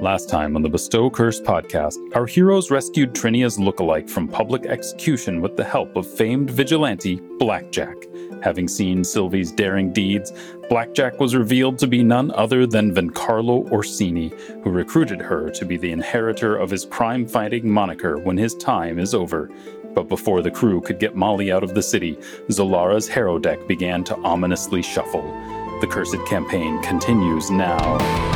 Last time on the Bestow Curse podcast, our heroes rescued Trinia's lookalike from public execution with the help of famed vigilante Blackjack. Having seen Sylvie's daring deeds, Blackjack was revealed to be none other than Vencarlo Orsini, who recruited her to be the inheritor of his crime fighting moniker when his time is over. But before the crew could get Molly out of the city, Zelara's Harrow deck began to ominously shuffle. The Cursed campaign continues now.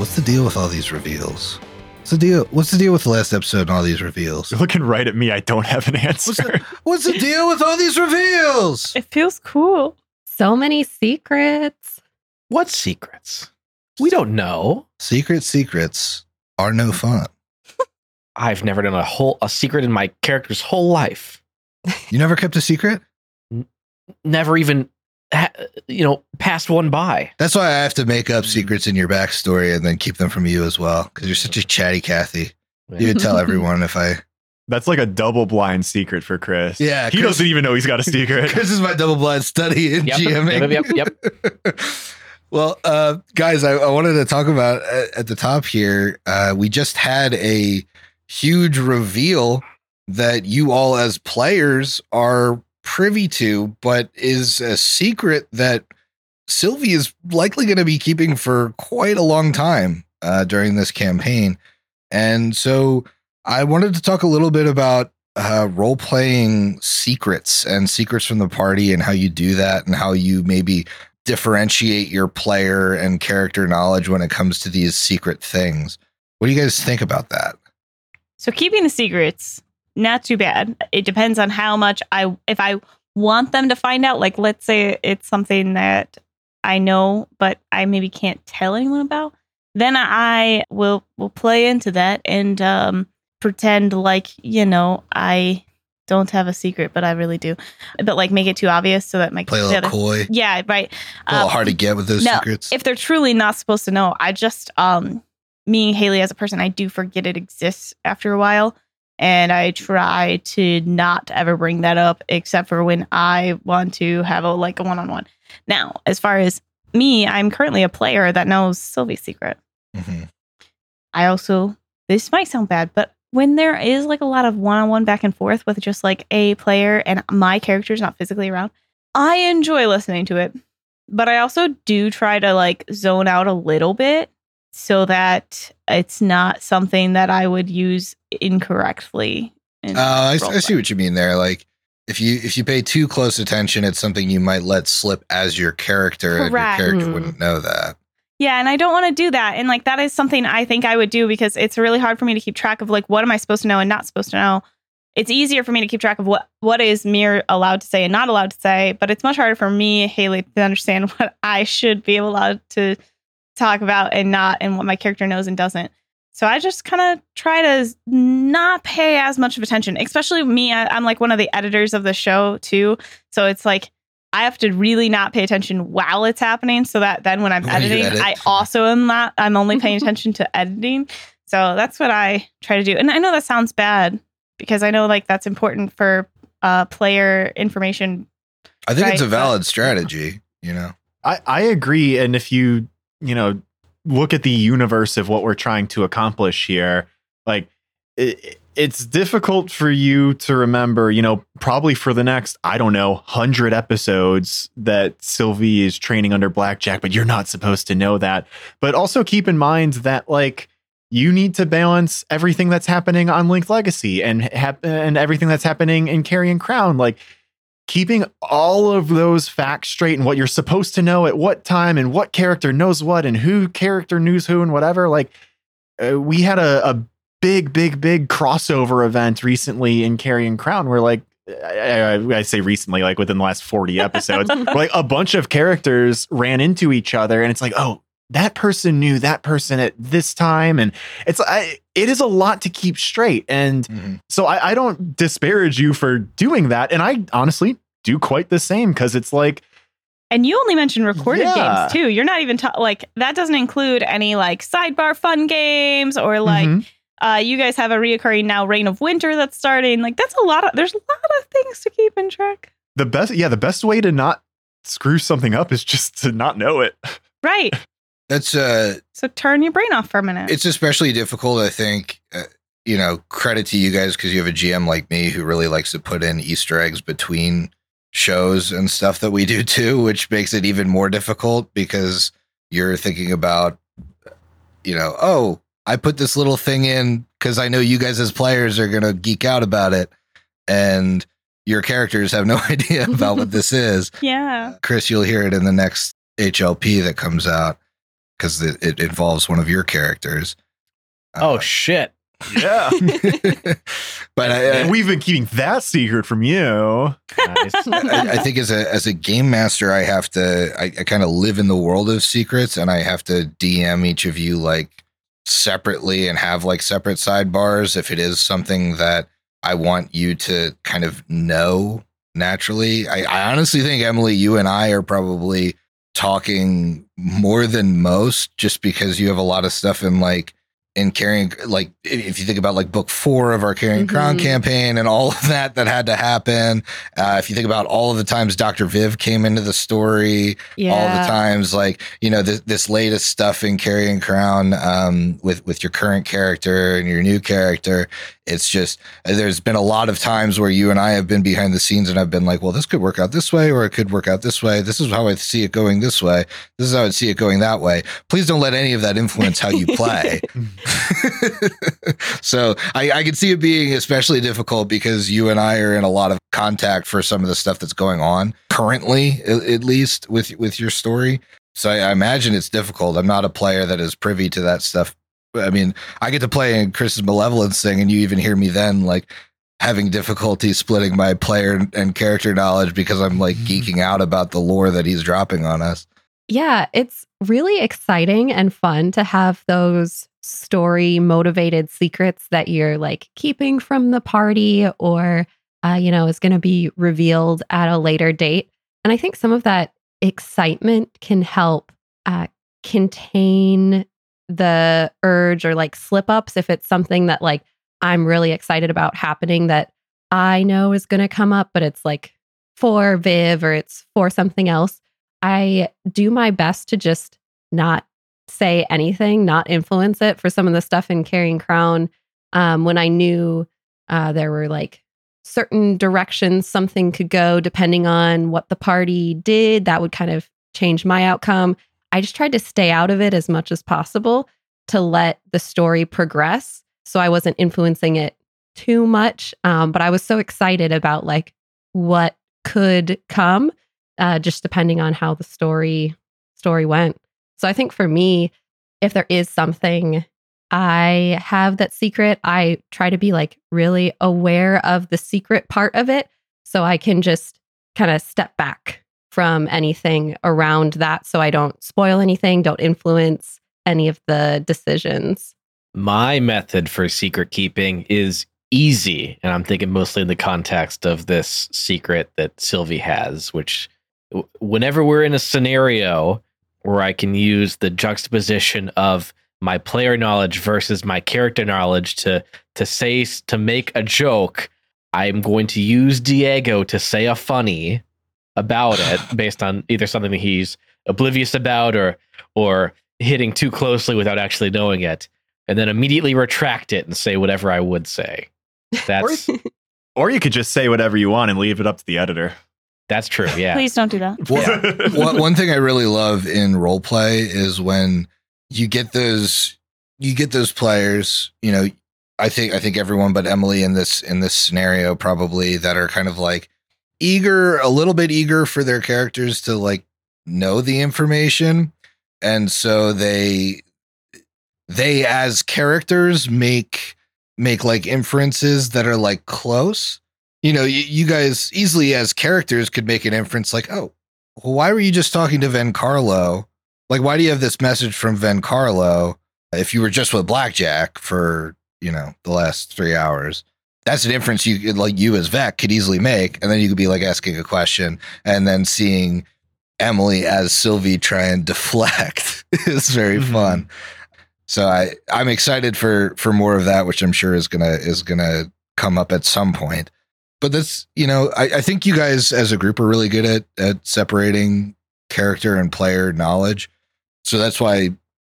What's the deal with all these reveals? What's the deal? What's the deal with the last episode and all these reveals? You're looking right at me. I don't have an answer. What's the, what's the deal with all these reveals? It feels cool. So many secrets. What secrets? We don't know. Secret secrets are no fun. I've never done a whole a secret in my character's whole life. You never kept a secret? Never even, ha- you know, passed one by. That's why I have to make up secrets in your backstory and then keep them from you as well. Because you're such a chatty Cathy. You would tell everyone if I. That's like a double blind secret for Chris. Yeah, He Chris- doesn't even know he's got a secret. This is my double blind study in Yep, GMing. yep, yep, well, uh, guys, I, I wanted to talk about uh, at the top here. Uh, we just had a huge reveal that you all, as players, are privy to, but is a secret that Sylvie is likely going to be keeping for quite a long time uh, during this campaign. And so I wanted to talk a little bit about uh, role playing secrets and secrets from the party and how you do that and how you maybe differentiate your player and character knowledge when it comes to these secret things. What do you guys think about that? So keeping the secrets, not too bad. It depends on how much I if I want them to find out. Like let's say it's something that I know, but I maybe can't tell anyone about. Then I will will play into that and um, pretend like you know I don't have a secret, but I really do. But like make it too obvious so that my Play a little coy, Yeah, right. a little Um, hard to get with those no, secrets. if they're truly not supposed to know, I just um me Haley as a person, I do forget it exists after a while. And I try to not ever bring that up except for when I want to have a like a one on one. Now, as far as me, I'm currently a player that knows Sylvie's secret. Mhm. I also this might sound bad, but when there is like a lot of one on one back and forth with just like a player and my character's not physically around, I enjoy listening to it. But I also do try to like zone out a little bit so that it's not something that I would use incorrectly. in Oh, I, I see what you mean there. Like if you if you pay too close attention, it's something you might let slip as your character, and your character Mm. wouldn't know that. Yeah, and I don't want to do that. And like that is something I think I would do because it's really hard for me to keep track of like what am I supposed to know and not supposed to know. It's easier for me to keep track of what what is Mir allowed to say and not allowed to say, but it's much harder for me, Haley, to understand what I should be allowed to talk about and not and what my character knows and doesn't. So I just kind of try to not pay as much of attention, especially me. I, I'm like one of the editors of the show too. So it's like I have to really not pay attention while it's happening so that then when I'm When editing, edit. I also am not, I'm only paying attention to editing. So that's what I try to do. And I know that sounds bad because I know like that's important for uh, player information. I think it's a valid strategy. You know, I, I agree. And if you, you know, look at the universe of what we're trying to accomplish here, like it, it's difficult for you to remember, you know, probably for the next, I don't know, 100 episodes that Sylvie is training under Blackjack, but you're not supposed to know that. But also keep in mind that, like, you need to balance everything that's happening on Link Legacy and hap- and everything that's happening in Carrion Crown. Like, keeping all of those facts straight and what you're supposed to know at what time and what character knows what and who character knows who and whatever. Like, uh, we had a, a big, big, big crossover event recently in Carrion Crown where, like, I, I, I say recently, like within the last 40 episodes, like a bunch of characters ran into each other, and it's like, oh, that person knew that person at this time, and it's I, it is a lot to keep straight, and Mhm. so I, I don't disparage you for doing that, and I honestly do quite the same because it's like And you only mentioned recorded Yeah. games too. You're not even ta- like that doesn't include any like sidebar fun games or like Mhm. uh you guys have a reoccurring now Reign of Winter that's starting. Like that's a lot of there's a lot of things to keep in track. the best, yeah, the best way to not screw something up is just to not know it. Right. That's uh So turn your brain off for a minute. it's especially difficult i think uh, you know credit to you guys because you have a gm like me who really likes to put in easter eggs between shows and stuff that we do too which makes it even more difficult because you're thinking about you know oh i put this little thing in because i know you guys as players are going to geek out about it and your characters have no idea about what this is yeah. chris you'll hear it in the next hlp that comes out because it, it involves one of your characters Oh Uh, shit! Yeah. but I, I, we've been keeping that secret from you. Nice. I, I think as a as a game master, I have to I, I kind of live in the world of secrets, and I have to DM each of you like separately and have like separate sidebars if it is something that I want you to kind of know naturally. I, I honestly think Emily, you and I are probably talking more than most, just because you have a lot of stuff in like in Carrion like if if you think about like book four of our Carrion Crown Mhm. campaign and all of that that had to happen uh, if you think about all of the times dr viv came into the story Yeah. all the times like you know this, this latest stuff in Carrion Crown um, with with your current character and your new character it's just there's been a lot of times where you and i have been behind the scenes and i've been like well this could work out this way or it could work out this way this is how i see it going this way this is how i see it going that way please don't let any of that influence how you play so I, I can see it being especially difficult because you and I are in a lot of contact for some of the stuff that's going on currently, at, at least with with your story. So I, I imagine it's difficult. I'm not a player that is privy to that stuff. I mean, I get to play in Chris's malevolence thing, and you even hear me then like having difficulty splitting my player and character knowledge because I'm like mm-hmm. geeking out about the lore that he's dropping on us. Yeah, it's really exciting and fun to have those story motivated secrets that you're like keeping from the party or, uh, you know, is going to be revealed at a later date. And I think some of that excitement can help uh, contain the urge or like slip ups if it's something that like I'm really excited about happening that I know is going to come up, but it's like for Viv or it's for something else. I do my best to just not say anything, not influence it for some of the stuff in Carrion Crown. Um, when I knew uh, there were like certain directions something could go depending on what the party did, that would kind of change my outcome. I just tried to stay out of it as much as possible to let the story progress. So I wasn't influencing it too much. Um, but I was so excited about like what could come uh, just depending on how the story story went. So I think for me, if there is something I have that secret, I try to be like really aware of the secret part of it, so I can just kind of step back from anything around that, so I don't spoil anything, don't influence any of the decisions. My method for secret keeping is easy, and I'm thinking mostly in the context of this secret that Sylvie has, which whenever we're in a scenario where I can use the juxtaposition of my player knowledge versus my character knowledge to to say to make a joke, I'm going to use Diego to say a funny about it based on either something that he's oblivious about or or hitting too closely without actually knowing it and then immediately retract it and say whatever I would say. That's Or you could just say whatever you want and leave it up to the editor. That's true. Yeah. Please don't do that. Well, one, one thing I really love in role play is when you get those you get those players, you know, I think I think everyone but Emily in this in this scenario probably that are kind of like eager, a little bit eager for their characters to like know the information. And so they they as characters make make like inferences that are like close. You know, you, you guys easily as characters could make an inference like, oh, well, why were you just talking to Vencarlo? Like, why do you have this message from Vencarlo if you were just with Blackjack for, you know, the last three hours? That's an inference you could, like, you as Vec could easily make. And then you could be like asking a question and then seeing Emily as Sylvie try and deflect is very Mhm. fun. So I I'm excited for for more of that, which I'm sure is gonna is gonna come up at some point. But that's you know I, I think you guys as a group are really good at at separating character and player knowledge. So that's why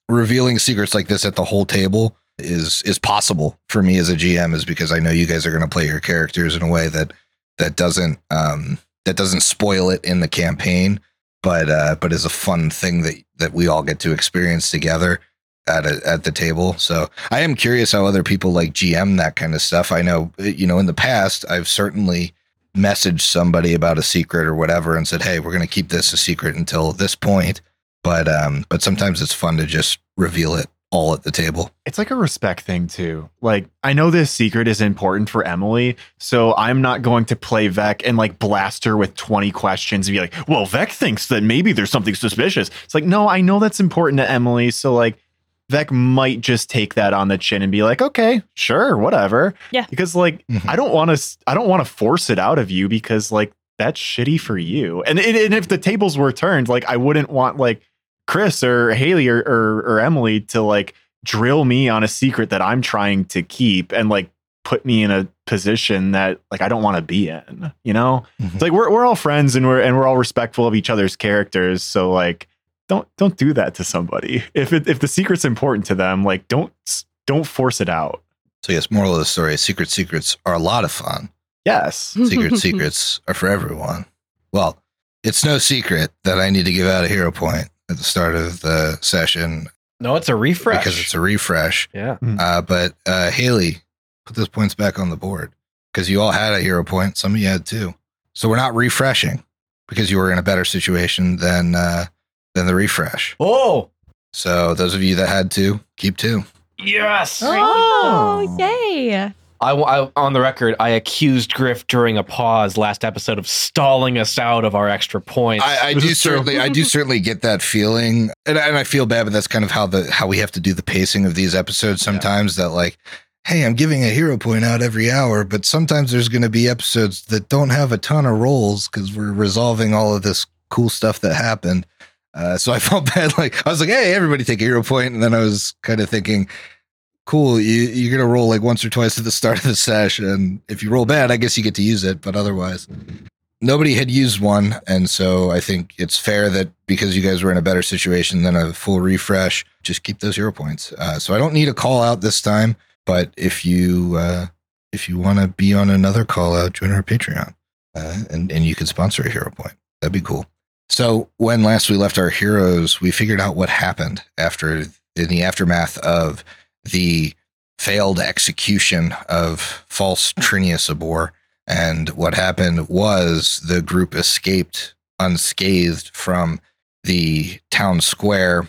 revealing secrets like this at the whole table is is possible for me as a GM is because I know you guys are going to play your characters in a way that that doesn't um that doesn't spoil it in the campaign but uh but is a fun thing that that we all get to experience together at a, at the table so I am curious how other people like GM that kind of stuff I know you know in the past I've certainly messaged somebody about a secret or whatever and said hey we're going to keep this a secret until this point but um but sometimes it's fun to just reveal it all at the table It's like a respect thing too. Like I know this secret is important for Emily, so I'm not going to play Vec and like blast her with 20 questions and be like, "Well, Vec thinks that maybe there's something suspicious." It's like, "No, I know that's important to Emily." So like Vec might just take that on the chin and be like, "Okay, sure, whatever." Yeah. Because like Mhm. I don't want to I don't want to force it out of you because like that's shitty for you. And and, and if the tables were turned, like I wouldn't want like Chris or Haley or, or or Emily to like drill me on a secret that I'm trying to keep and like put me in a position that like I don't want to be in. You know, Mhm. it's like we're we're all friends and we're and we're all respectful of each other's characters. So like, don't don't do that to somebody. If it, if the secret's important to them, like don't don't force it out. so yes moral of the story secret secrets are a lot of fun Yes. secret secrets are for everyone. Well, it's no secret that I need to give out a hero point at the start of the session No, it's a refresh. because it's a refresh. yeah. Uh, but uh, Haley, put those points back on the board because you all had a hero point. Some of you had two. So we're not refreshing because you were in a better situation than uh, than the refresh. Oh, So those of you that had two, keep two. yes. Oh, oh yay. I, I on the record, I accused Griff during a pause last episode of stalling us out of our extra points. I, I do certainly, I do certainly get that feeling, and, and I feel bad, but that's kind of how the how we have to do the pacing of these episodes. Sometimes that like, hey, I'm giving a hero point out every hour, but sometimes there's going to be episodes that don't have a ton of rolls because we're resolving all of this cool stuff that happened. Uh, so I felt bad. Like I was like, hey, everybody take a hero point, and then I was kind of thinking. Cool, you, you're gonna roll like once or twice at the start of the session. If you roll bad, I guess you get to use it, but otherwise, nobody had used one and so i think it's fair that because you guys were in a better situation than a full refresh just keep those hero points uh, so i don't need a call out this time but if you uh, if you want to be on another call out join our patreon uh, and, and you can sponsor a hero point that'd be cool so when last we left our heroes we figured out what happened after in the aftermath of the failed execution of false Trinia Sabor and what happened was the group escaped unscathed from the town square,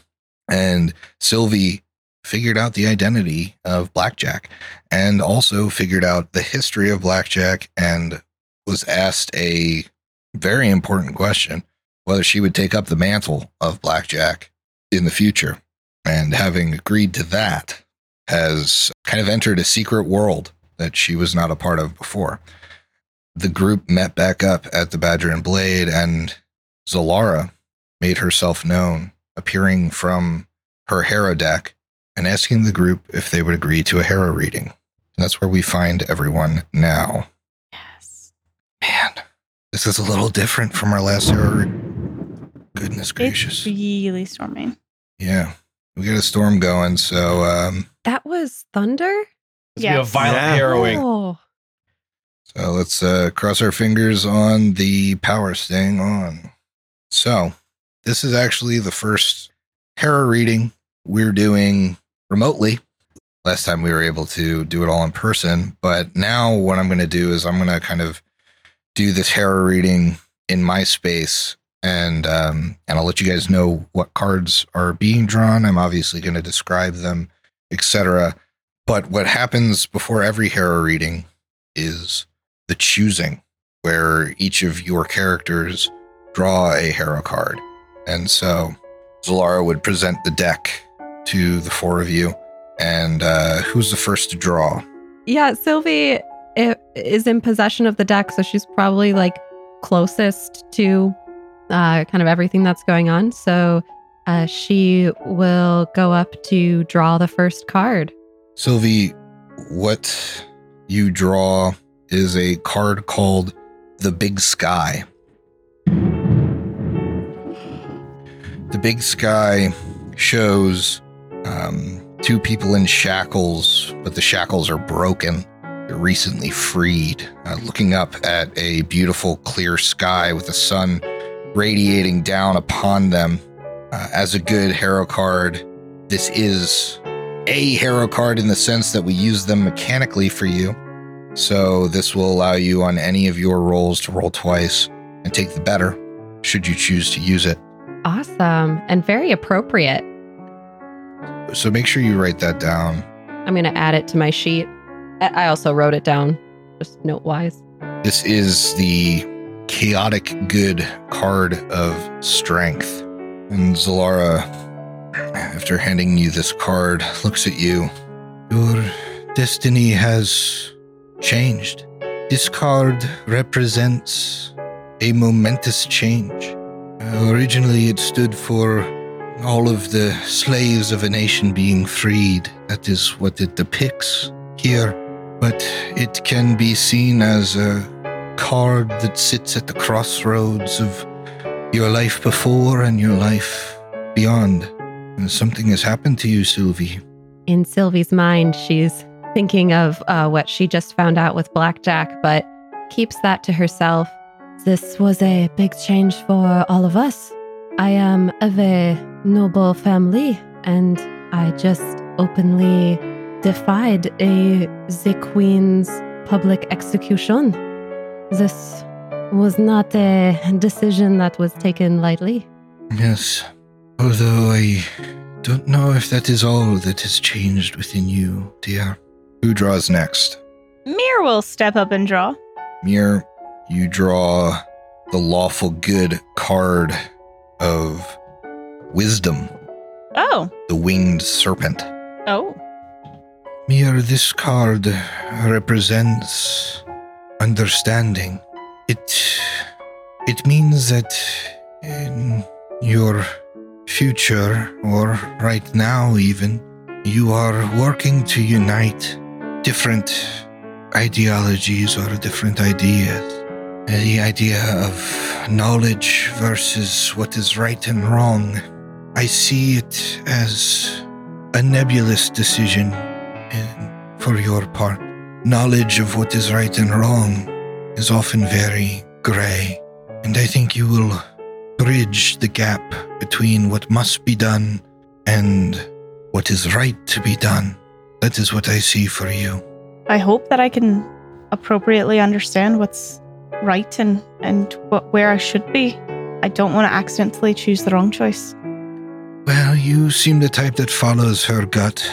and Sylvie figured out the identity of Blackjack and also figured out the history of Blackjack and was asked a very important question whether she would take up the mantle of Blackjack in the future. And having agreed to that, has kind of entered a secret world that she was not a part of before the group met back up at the Badger and Blade, and Zelara made herself known, appearing from her harrow deck and asking the group if they would agree to a harrow reading. And that's where we find everyone now. Yes. Man, this is a little different from our last harrow. Re- Goodness gracious. It's really storming. Yeah. We got a storm going, so um, That was thunder? It's a violent Yeah. harrowing. Oh, So let's uh, cross our fingers on the power staying on. So this is actually the first harrow reading we're doing remotely. Last time we were able to do it all in person, but now what I'm going to do is I'm going to kind of do this harrow reading in my space, and um, and I'll let you guys know what cards are being drawn. I'm obviously going to describe them, etc. But what happens before every harrow reading is the choosing, where each of your characters draw a hero card. And so Zelara would present the deck to the four of you. And uh, who's the first to draw? yeah. Sylvie is in possession of the deck, so she's probably like closest to uh, kind of everything that's going on. So uh, she will go up to draw the first card. Sylvie, what you draw is a card called the Big Sky. The Big Sky shows um, two people in shackles, but the shackles are broken. They're recently freed, uh, looking up at a beautiful clear sky with the sun radiating down upon them. Uh, as a good hero card, this is a hero card in the sense that we use them mechanically for you. So this will allow you on any of your rolls to roll twice and take the better should you choose to use it. Awesome and very appropriate. So make sure you write that down. I'm going to add it to my sheet. I I also wrote it down, just note wise. This is the chaotic good card of strength. And Zelara, after handing you this card, looks at you. Your destiny has changed. This card represents a momentous change. Originally, it stood for all of the slaves of a nation being freed. That is what it depicts here. But it can be seen as a card that sits at the crossroads of your life before and your life beyond. And something has happened to you, Sylvie. In Sylvie's mind, she's thinking of uh, what she just found out with Blackjack, but keeps that to herself. This was a big change for all of us. I am of a noble family, and I just openly defied a the Queen's public execution. This was not a decision that was taken lightly. Yes. Although I don't know if that is all that has changed within you, dear. Who draws next? Mir will step up and draw. Mir, you draw the lawful good card of wisdom, Oh, the winged serpent. oh. Mir, this card represents understanding. It it means that in your future or right now even you are working to unite different ideologies or different ideas. The idea of knowledge versus what is right and wrong. I see it as a nebulous decision in, for your part. Knowledge of what is right and wrong is often very gray, and I think you will bridge the gap between what must be done and what is right to be done. That is what I see for you. I hope that I can appropriately understand what's right and and what where I should be. I don't want to accidentally choose the wrong choice. Well, you seem the type that follows her gut,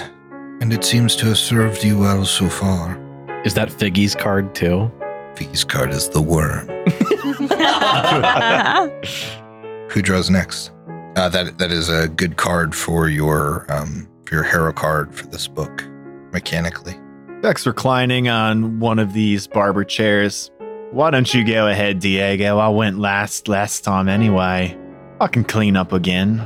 and it seems to have served you well so far. Is that Figgy's card too? Figgy's card is the worm. Who draws next? Uh, that that is a good card for your um, for your hero card for this book, mechanically. Vec's reclining on one of these barber chairs. Why don't you go ahead, Diego? I went last last time anyway. I can clean up again.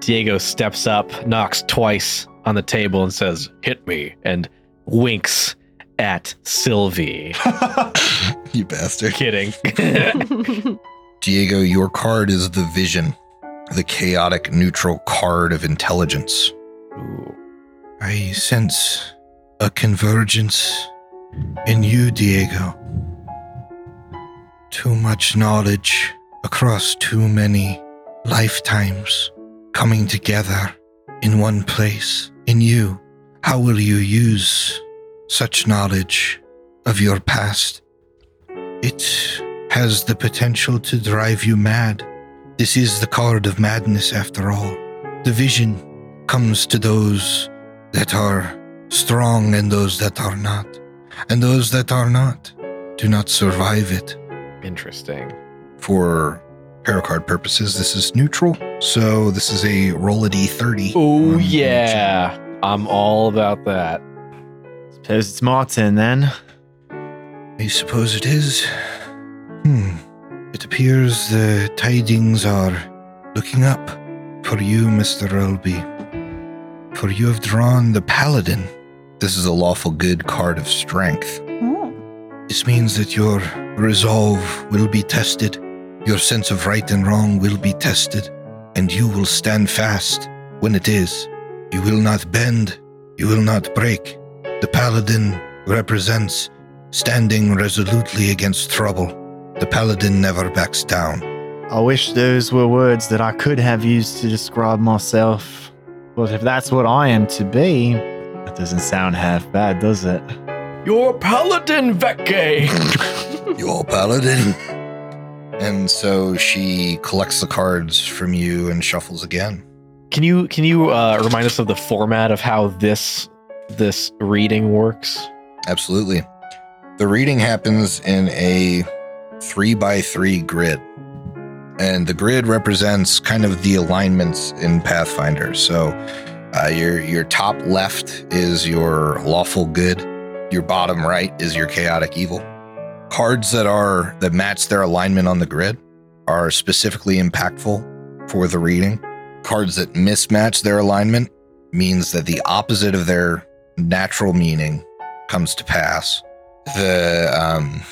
Diego steps up, knocks twice on the table, and says, Hit me, and winks at Sylvie. You bastard. Kidding. Diego, your card is the vision, the chaotic neutral card of intelligence. Ooh. I sense a convergence in you, Diego. Too much knowledge across too many lifetimes coming together in one place. In you, how will you use such knowledge of your past? It has the potential to drive you mad. This is the card of madness, after all. The vision comes to those that are strong and those that are not. And those that are not do not survive it. Interesting. For hero card purposes, this is neutral. So this is a roll a d30. Oh, Um, yeah. I'm all about that. Suppose it's Martin then. I suppose it is. Hmm. It appears the tidings are looking up for you, Mr. Elby. For you have drawn the Paladin. This is a lawful good card of strength. Oh. This means that your resolve will be tested, your sense of right and wrong will be tested, and you will stand fast when it is. You will not bend, you will not break. The Paladin represents standing resolutely against trouble. The Paladin never backs down. I wish those were words that I could have used to describe myself. But if that's what I am to be, that doesn't sound half bad, does it? Your paladin, Vecke! Your Paladin. And so she collects the cards from you and shuffles again. Can you can you uh, remind us of the format of how this this reading works? Absolutely. The reading happens in a three by three grid. And the grid represents kind of the alignments in Pathfinder. So uh, your your top left is your lawful good. Your bottom right is your chaotic evil. Cards that are that match their alignment on the grid are specifically impactful for the reading. Cards that mismatch their alignment means that the opposite of their natural meaning comes to pass. The um,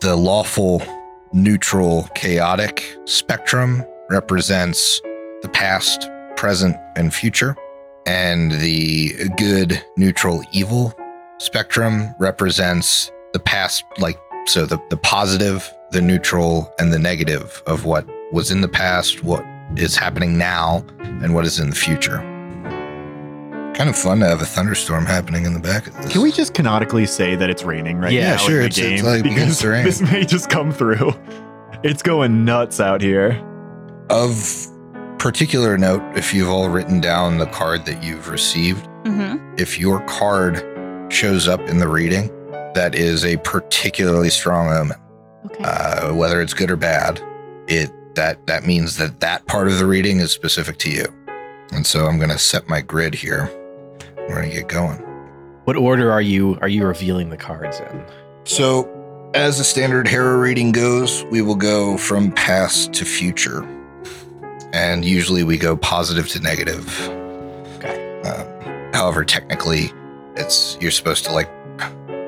the lawful, neutral, chaotic spectrum represents the past, present, and future, and the good, neutral, evil spectrum represents the past, like so the the positive, the neutral, and the negative of what was in the past, what is happening now, and what is in the future. Kind of fun to have a thunderstorm happening in the back of this. Can we just canonically say that it's raining right Yeah, now? Yeah, sure, in the it's- it's like begins because to rain. this may just come through. It's going nuts out here. Of particular note, if you've all written down the card that you've received, Mm-hmm. if your card shows up in the reading, that is a particularly strong omen. Okay. Uh, whether it's good or bad, it that that means that that part of the reading is specific to you. And so I'm going to set my grid here. We're going to get going. What order are you are you revealing the cards in? So, as the standard harrow reading goes, we will go from past to future. And usually we go positive to negative. Okay. Um, however, technically, it's you're supposed to like,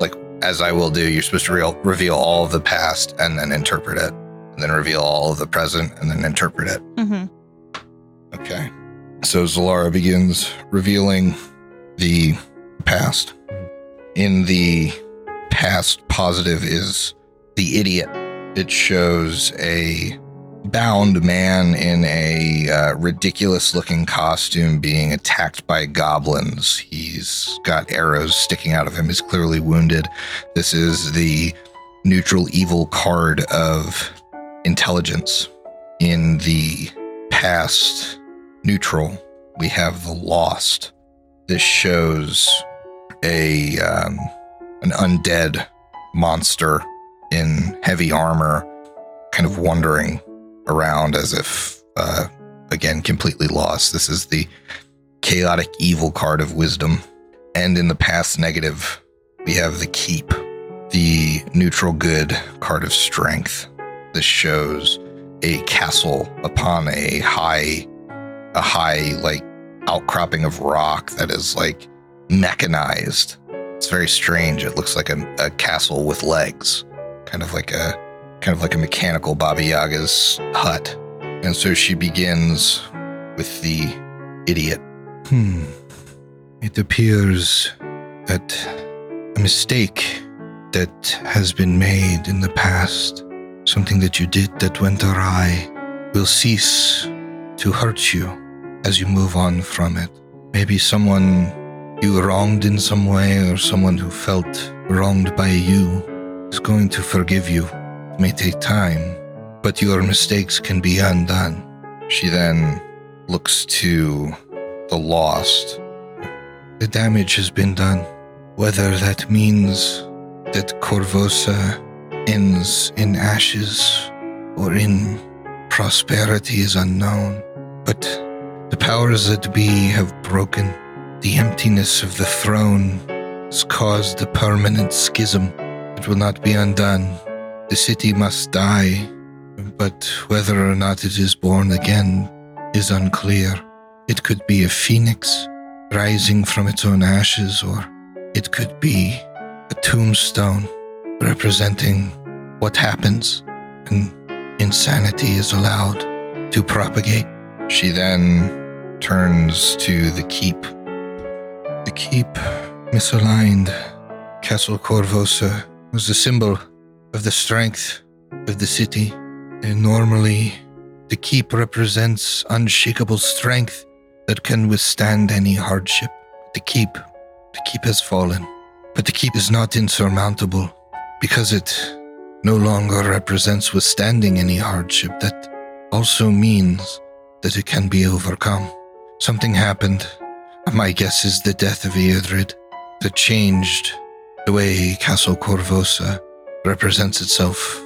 like as I will do, you're supposed to real, reveal all of the past and then interpret it, and then reveal all of the present and then interpret it. Mm-hmm. Okay. So Zelara begins revealing the past. In the past, positive is the idiot. It shows a bound man in a uh, ridiculous looking costume being attacked by goblins. He's got arrows sticking out of him. He's clearly wounded. This is the neutral evil card of intelligence. In the past, neutral, we have the lost. This shows a um, an undead monster in heavy armor, kind of wandering around as if, uh, again, completely lost. This is the chaotic evil card of wisdom. And in the past negative, we have the keep, the neutral good card of strength. This shows a castle upon a high, a high, like, outcropping of rock that is like mechanized. It's very strange. It looks like a, a castle with legs, kind of like a kind of like a mechanical Baba Yaga's hut. And so she begins with the idiot. Hmm. It appears that a mistake that has been made in the past, something that you did that went awry, will cease to hurt you as you move on from it. Maybe someone you wronged in some way or someone who felt wronged by you is going to forgive you. It may take time, but your mistakes can be undone. She then looks to the lost. The damage has been done. Whether that means that Korvosa ends in ashes or in prosperity is unknown, but the powers that be have broken. The emptiness of the throne has caused a permanent schism. It will not be undone. The city must die, but whether or not it is born again is unclear. It could be a phoenix rising from its own ashes, or it could be a tombstone representing what happens when insanity is allowed to propagate. She then turns to the keep. The keep, misaligned, Castle Korvosa was the symbol of the strength of the city. And normally, the keep represents unshakable strength that can withstand any hardship. The keep, the keep has fallen. But the keep is not insurmountable because it no longer represents withstanding any hardship. That also means that it can be overcome. Something happened. My guess is the death of Eodred that changed the way Castle Korvosa represents itself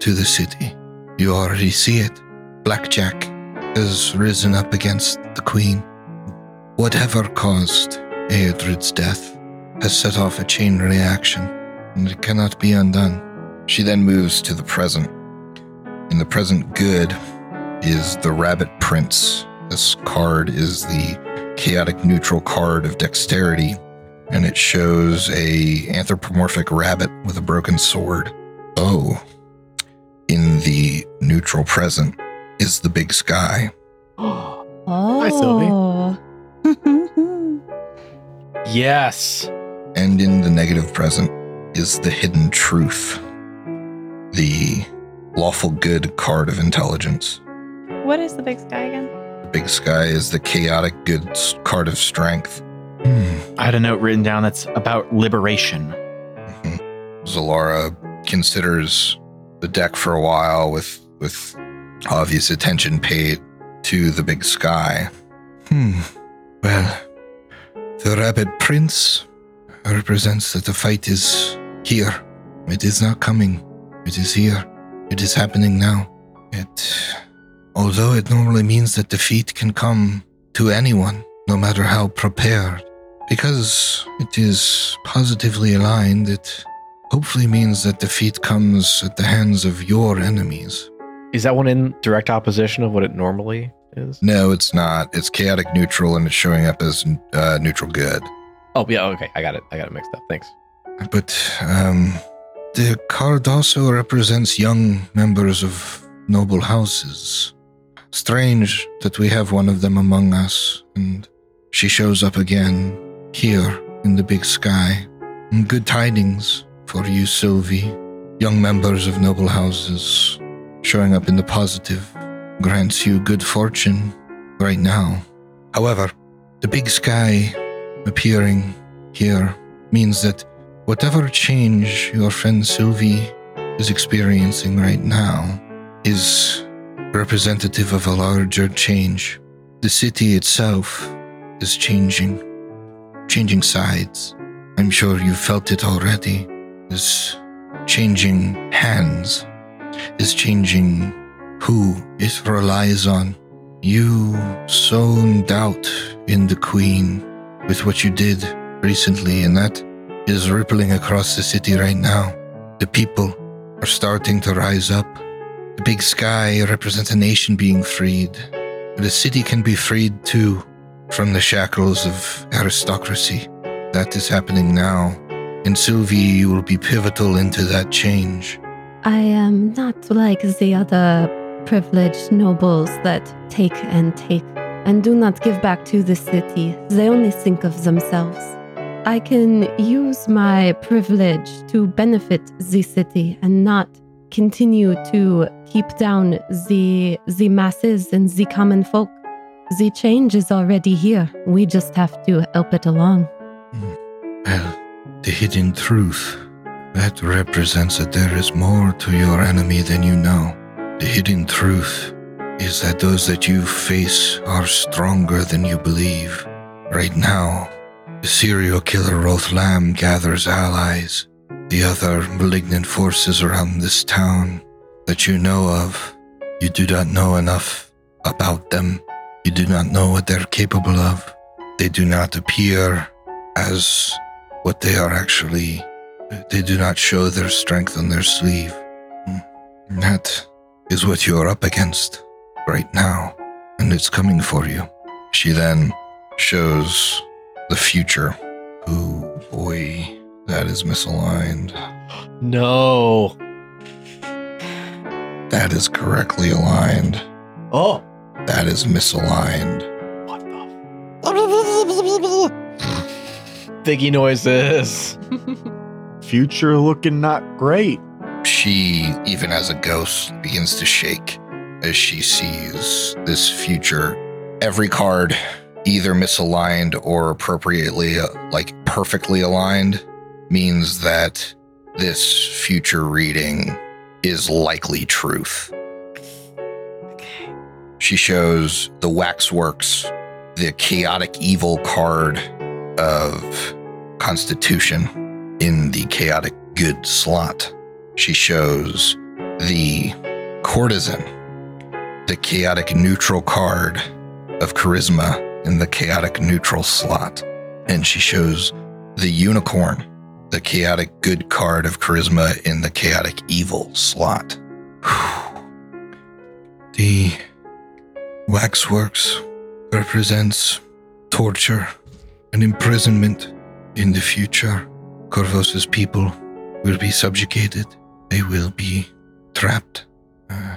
to the city. You already see it. Blackjack has risen up against the Queen. Whatever caused Eodred's death has set off a chain reaction, and it cannot be undone. She then moves to the present. In the present good is the Rabbit Prince. This card is the chaotic neutral card of dexterity, and it shows a anthropomorphic rabbit with a broken sword. Oh, in the neutral present is the big sky. Oh. Sylvie. Yes. And in the negative present is the hidden truth, the lawful good card of intelligence. What is the big sky again? The big sky is the chaotic good card of strength. Hmm. I had a note written down that's about liberation. Zelara considers the deck for a while with with obvious attention paid to the big sky. Hmm. Well, the rabbit prince represents that the fight is here. It is not coming. It is here. It is happening now. It although it normally means that defeat can come to anyone, no matter how prepared. Because it is positively aligned, it hopefully means that defeat comes at the hands of your enemies. Is that one in direct opposition of what it normally is? No, it's not. It's chaotic neutral and it's showing up as uh, neutral good. Oh yeah, okay. I got it. I got it mixed up. Thanks. But um, the card also represents young members of noble houses. Strange that we have one of them among us, and she shows up again here in the big sky. And good tidings for you, Sylvie. Young members of noble houses showing up in the positive grants you good fortune right now. However, the big sky appearing here means that whatever change your friend Sylvie is experiencing right now is representative of a larger change. The city itself is changing, changing sides. I'm sure you felt it already. Is changing hands, is changing who it relies on. You sown doubt in the Queen with what you did recently, and that is rippling across the city right now. The people are starting to rise up. The big sky represents a nation being freed. But a city can be freed too from the shackles of aristocracy. That is happening now. And Sylvie, you will be pivotal into that change. I am not like the other privileged nobles that take and take and do not give back to the city. They only think of themselves. I can use my privilege to benefit the city and not continue to keep down the the masses and the common folk. The change is already here. We just have to help it along. Mm. Well, the hidden truth. That represents that there is more to your enemy than you know. The hidden truth is that those that you face are stronger than you believe. Right now, the serial killer Rolth Lamm gathers allies. The other malignant forces around this town that you know of, you do not know enough about them. You do not know what they're capable of. They do not appear as what they are actually. They do not show their strength on their sleeve. Mm. That is what you're up against right now, and it's coming for you. She then shows the future. Ooh, boy, that is misaligned. No. That is correctly aligned. Oh. That is misaligned. What the? Biggie noises. Future looking not great. She, even as a ghost, begins to shake as she sees this future. Every card, either misaligned or appropriately, uh, like perfectly aligned, means that this future reading is likely truth. She shows the Waxworks, the chaotic evil card of Constitution in the chaotic good slot. She shows the Courtesan, the chaotic neutral card of Charisma in the chaotic neutral slot. And she shows the Unicorn, the chaotic good card of Charisma in the chaotic evil slot. The Waxworks represents torture and imprisonment in the future. Korvosa's people will be subjugated. They will be trapped. Uh,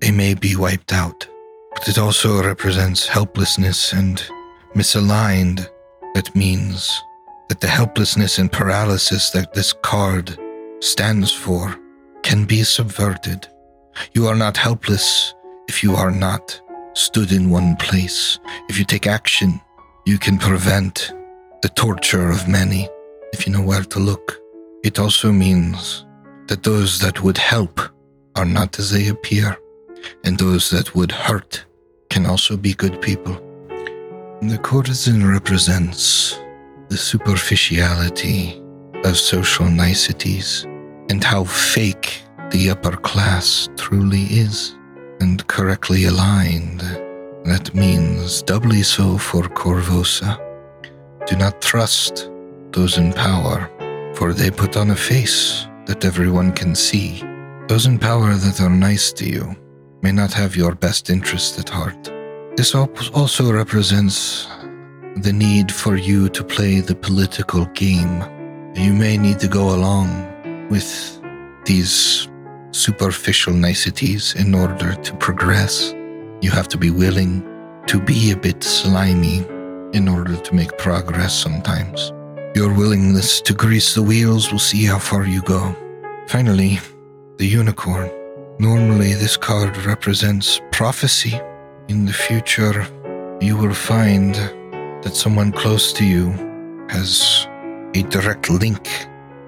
they may be wiped out. But it also represents helplessness and misaligned. That means that the helplessness and paralysis that this card stands for can be subverted. You are not helpless if you are not stood in one place. If you take action, you can prevent the torture of many if you know where to look. It also means that those that would help are not as they appear, and those that would hurt can also be good people. The courtesan represents the superficiality of social niceties and how fake the upper class truly is and correctly aligned. That means doubly so for Korvosa. Do not trust those in power, for they put on a face that everyone can see. Those in power that are nice to you may not have your best interest at heart. This also represents the need for you to play the political game. You may need to go along with these superficial niceties in order to progress. You have to be willing to be a bit slimy in order to make progress sometimes. Your willingness to grease the wheels will see how far you go. Finally, the unicorn. Normally, this card represents prophecy. In the future, you will find that someone close to you has a direct link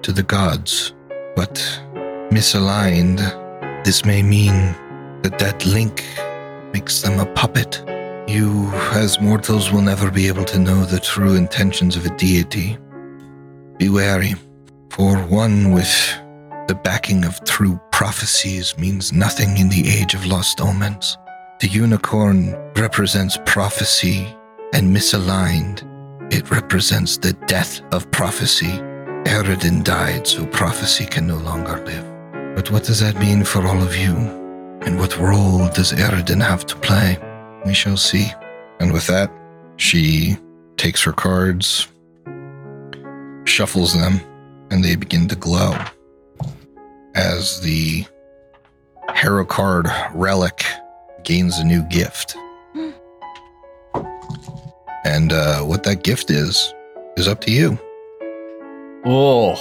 to the gods, but misaligned, this may mean that that link makes them a puppet. You, as mortals, will never be able to know the true intentions of a deity. Be wary, for one with the backing of true prophecies means nothing in the age of lost omens. The unicorn represents prophecy and misaligned. It represents the death of prophecy. Aroden died, so prophecy can no longer live. But what does that mean for all of you? And what role does Aroden have to play? We shall see. And with that, she takes her cards, shuffles them, and they begin to glow. As the harrow card relic gains a new gift. And uh, what that gift is, is up to you. Oh.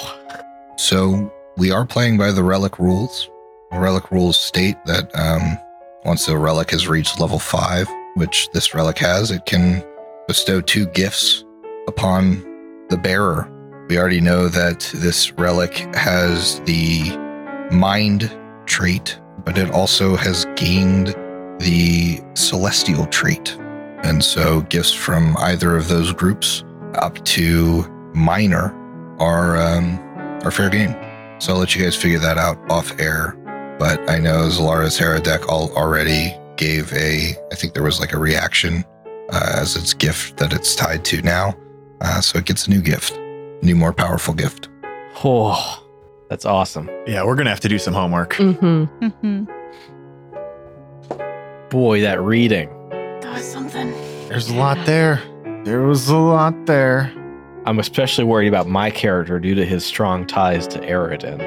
So we are playing by the relic rules. The relic rules state that um, once the relic has reached level five, which this relic has, it can bestow two gifts upon the bearer. We already know that this relic has the mind trait, but it also has gained the celestial trait. And so gifts from either of those groups up to minor are um, are fair game. So I'll let you guys figure that out off air. But I know Zelara's harrow deck all already gave a, I think there was like a reaction uh, as its gift that it's tied to now. Uh, so it gets a new gift, new more powerful gift. Oh. That's awesome. Yeah, we're gonna have to do some homework. hmm hmm Boy, that reading. That was something. There's a lot there. There was a lot there. I'm especially worried about my character due to his strong ties to Aroden.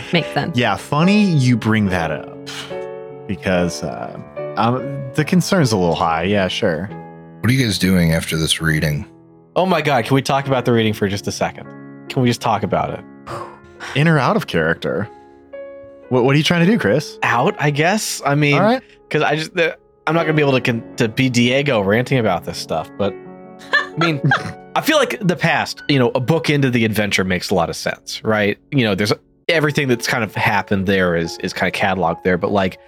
Makes sense. Yeah, funny you bring that up because uh, um, the concern's a little high. Yeah, sure. What are you guys doing after this reading? Oh my god, can we talk about the reading for just a second? Can we just talk about it? In or out of character? What, what are you trying to do, Chris? Out, I guess. I mean, All right. Because I just the, I'm not gonna be able to con- to be Diego ranting about this stuff, but I mean, I feel like the past, you know, a book into the adventure makes a lot of sense, right? You know, there's everything that's kind of happened there is is kind of cataloged there, but like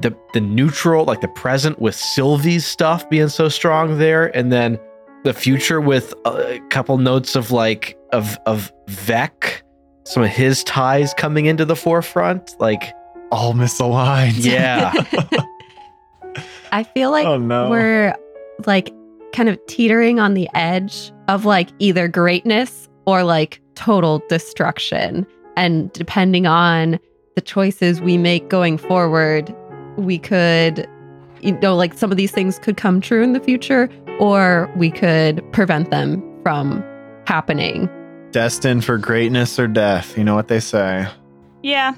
the the neutral, like the present with Sylvie's stuff being so strong there, and then the future with a couple notes of like of of Vec, some of his ties coming into the forefront, like All misaligned. yeah. I feel like oh no. we're like kind of teetering on the edge of like either greatness or like total destruction. And depending on the choices we make going forward, we could, you know, like some of these things could come true in the future, or we could prevent them from happening. Destined for greatness or death. You know what they say. Yeah.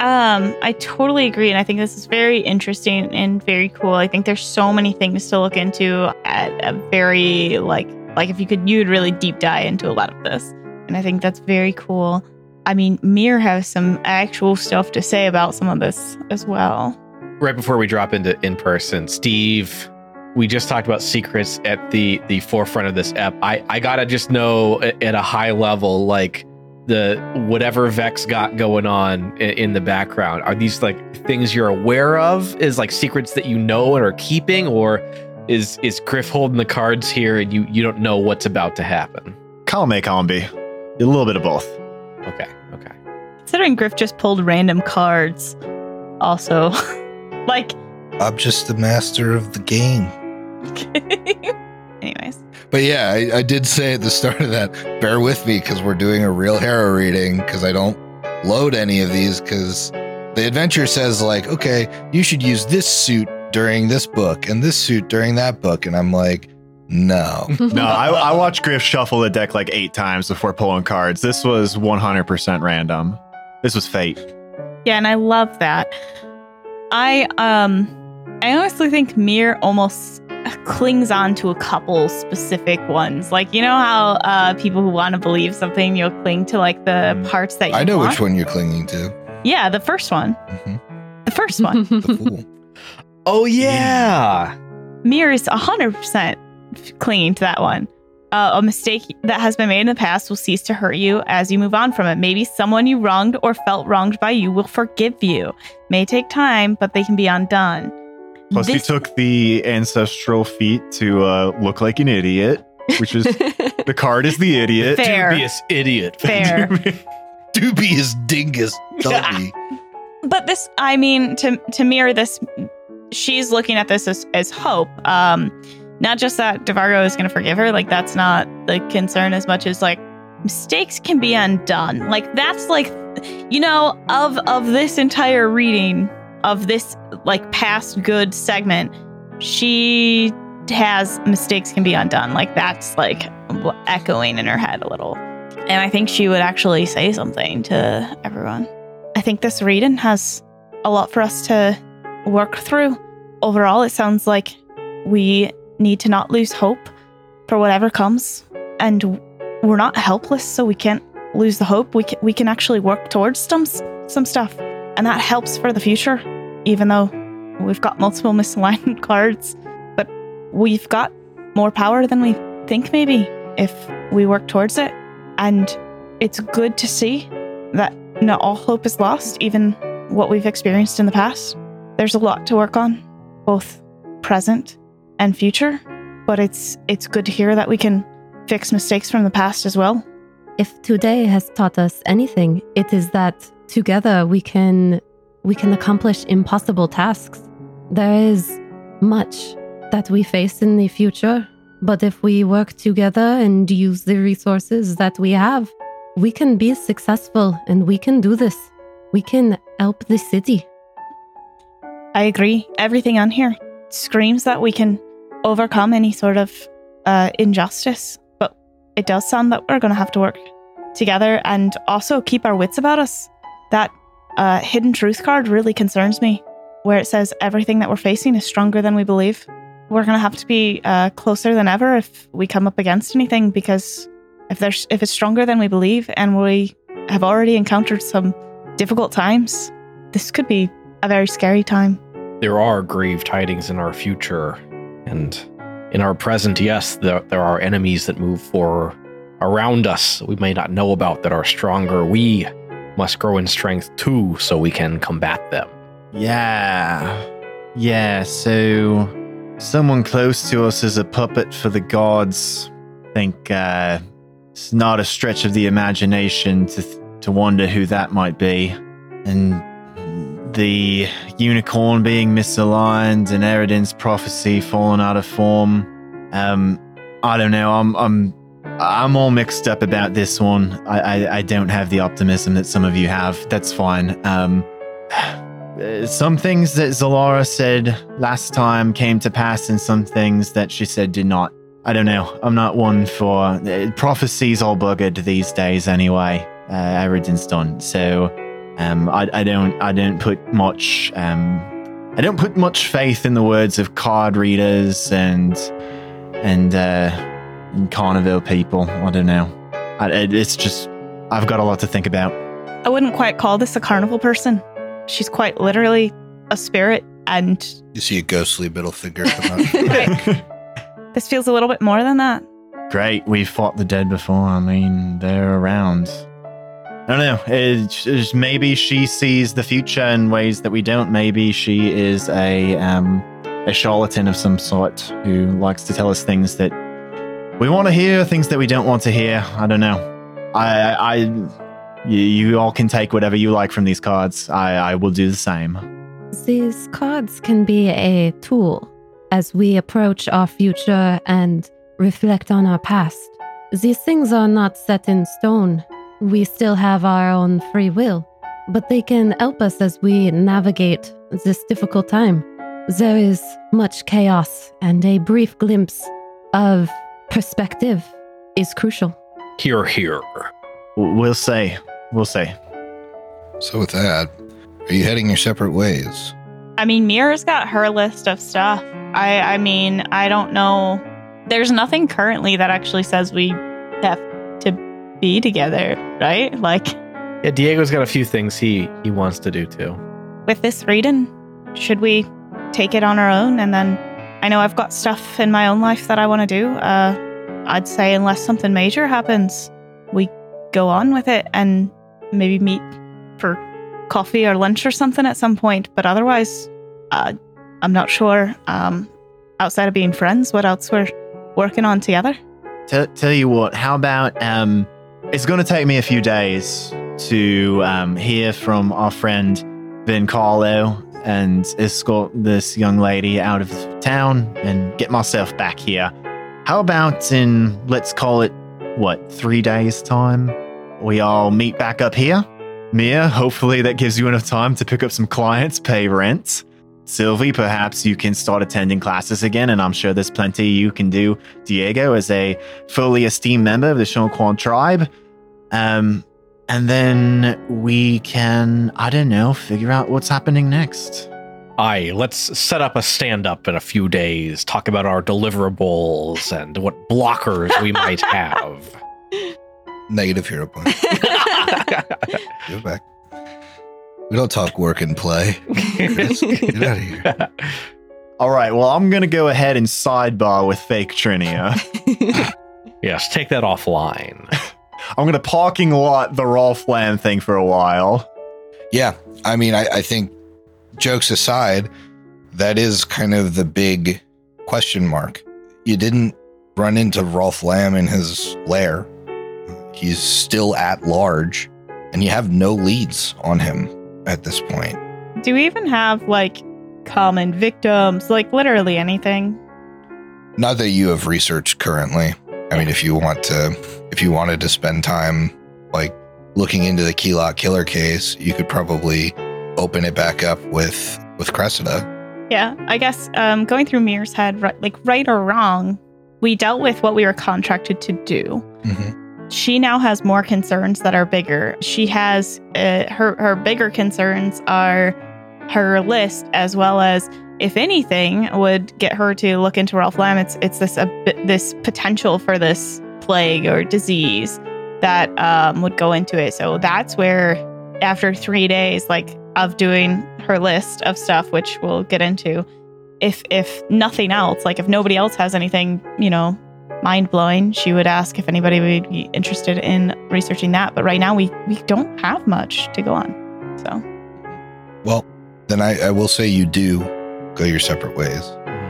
Um, I totally agree. And I think this is very interesting and very cool. I think there's so many things to look into at a very like like if you could you would really deep dive into a lot of this. And I think that's very cool. I mean, Mir has some actual stuff to say about some of this as well. right before we drop into in person, Steve, we just talked about secrets at the the forefront of this app. I I gotta just know at a high level, like the whatever Vec's got going on i- in the background. Are these like things you're aware of? Is like secrets that you know and are keeping, or is is Griff holding the cards here and you you don't know what's about to happen? Column A, column B. A little bit of both. Okay, okay. Considering Griff just pulled random cards, also, like, I'm just the master of the game. anyways, But yeah, I, I did say at the start of that, bear with me because we're doing a real harrow reading because I don't load any of these because the adventure says, like, okay, you should use this suit during this book and this suit during that book. And I'm like, no. No, I, I watched Griff shuffle the deck like eight times before pulling cards. This was 100% random. This was fate. yeah, and I love that. I um, I honestly think Mir almost clings on to a couple specific ones. Like you know how uh, people who want to believe something, you'll cling to like the Mm. parts that you I know want. which one you're clinging to. Yeah, the first one. Mhm. The first one. The fool. Oh yeah. Mir is 100% clinging to that one. Uh, a mistake that has been made in the past will cease to hurt you as you move on from it. Maybe someone you wronged or felt wronged by you will forgive you. May take time, but they can be undone. Plus, you This- took the ancestral feat to uh, look like an idiot, which is the card is the idiot. Fair. Dubious idiot. Fair. Dubious dingus. Dubby. but this i mean to to mirror this she's looking at this as, as hope um not just that devargo is going to forgive her like that's not the concern as much as like mistakes can be undone like that's like you know of of this entire reading of this like past good segment she has mistakes can be undone like that's like echoing in her head a little and i think she would actually say something to everyone I think this reading has a lot for us to work through. Overall, it sounds like we need to not lose hope for whatever comes, and we're not helpless, so we can't lose the hope. We can, we can actually work towards some some stuff, and that helps for the future. Even though we've got multiple misaligned cards, but we've got more power than we think. Maybe if we work towards it, and it's good to see that not all hope is lost, even what we've experienced in the past. There's a lot to work on, both present and future, but it's it's good to hear that we can fix mistakes from the past as well. if today has taught us anything, it is that together we can we can accomplish impossible tasks. There is much that we face in the future, but if we work together and use the resources that we have, we can be successful and we can do this. We can help the city. I agree. Everything on here screams that we can overcome any sort of uh, injustice, but it does sound that we're going to have to work together and also keep our wits about us. That uh, hidden truth card really concerns me, where it says everything that we're facing is stronger than we believe. We're going to have to be uh, closer than ever if we come up against anything because if there's if it's stronger than we believe and we have already encountered some difficult times, this could be a very scary time. There are grave tidings in our future, and in our present, yes, there, there are enemies that move for around us we may not know about that are stronger. We must grow in strength too, so we can combat them. Yeah. Yeah, so someone close to us is a puppet for the gods. I think uh, it's not a stretch of the imagination to to wonder who that might be. And the unicorn being misaligned and Aroden's prophecy falling out of form. Um, I don't know. I'm I'm I'm all mixed up about this one. I, I, I don't have the optimism that some of you have. That's fine. Um, some things that Zelara said last time came to pass, and some things that she said did not. I don't know. I'm not one for uh, prophecies. All buggered these days, anyway. Uh, Aroden's done. So, um, I, I don't I don't put much um, I don't put much faith in the words of card readers and and uh, and Carnival people. I don't know. I, it's just I've got a lot to think about. I wouldn't quite call this a carnival person. She's quite literally a spirit, and You see a ghostly middle finger come out. Right. this feels a little bit more than that. Great, we've fought the dead before. I mean, they're around. I don't know. It's just maybe she sees the future in ways that we don't. Maybe she is a um, a charlatan of some sort who likes to tell us things that we want to hear, things that we don't want to hear. I don't know. I, I, you, you all can take whatever you like from these cards. I, I will do the same. These cards can be a tool as we approach our future and reflect on our past. These things are not set in stone. We still have our own free will, but they can help us as we navigate this difficult time. There is much chaos, and a brief glimpse of perspective is crucial. Here, here. We'll say. We'll say. so with that, are you heading your separate ways? I mean, Mira's got her list of stuff. I, I mean, I don't know. There's nothing currently that actually says we have to be together, right? Like Yeah, Diego's got a few things he he wants to do too. with this reading, should we take it on our own? And then I know I've got stuff in my own life that I want to do. Uh, I'd say unless something major happens, we go on with it and maybe meet for coffee or lunch or something at some point. But otherwise, uh, I'm not sure. Um, outside of being friends, what else we're working on together? Tell, you what, how about um, it's going to take me a few days to um, hear from our friend Vencarlo and escort this young lady out of town and get myself back here. How about in, let's call it, what, three days' time? We all meet back up here? Mia, hopefully that gives you enough time to pick up some clients, pay rent. Sylvie, perhaps you can start attending classes again, and I'm sure there's plenty you can do. Diego, as a fully esteemed member of the Shoanti tribe. Um, and then we can, I don't know, figure out what's happening next. Aye, let's set up a stand up in a few days, talk about our deliverables and what blockers we might have. Negative hero point. Go back. We don't talk work and play. Chris, get out of here. All right, well, I'm going to go ahead and sidebar with fake Trinia. yes, take that offline. I'm going to parking lot the Rolth Lamm thing for a while. Yeah, I mean, I, I think jokes aside, that is kind of the big question mark. You didn't run into Rolth Lamm in his lair. He's still at large, and you have no leads on him at this point. Do we even have like common victims? Like literally anything? Not that you have researched currently. I mean, if you want to, if you wanted to spend time like looking into the Keylot killer case, you could probably open it back up with with Cressida. Yeah, I guess um, going through Mir's head, right, like right or wrong, we dealt with what we were contracted to do. Mm-hmm. She now has more concerns that are bigger. She has uh, her her bigger concerns are her list, as well as if anything would get her to look into Rolth Lamm. It's it's this bit this potential for this plague or disease that um, would go into it. So that's where after three days, like of doing her list of stuff, which we'll get into, if if nothing else, like if nobody else has anything, you know, mind blowing, she would ask if anybody would be interested in researching that. But right now, we we don't have much to go on. So Well, then I, I will say you do go your separate ways.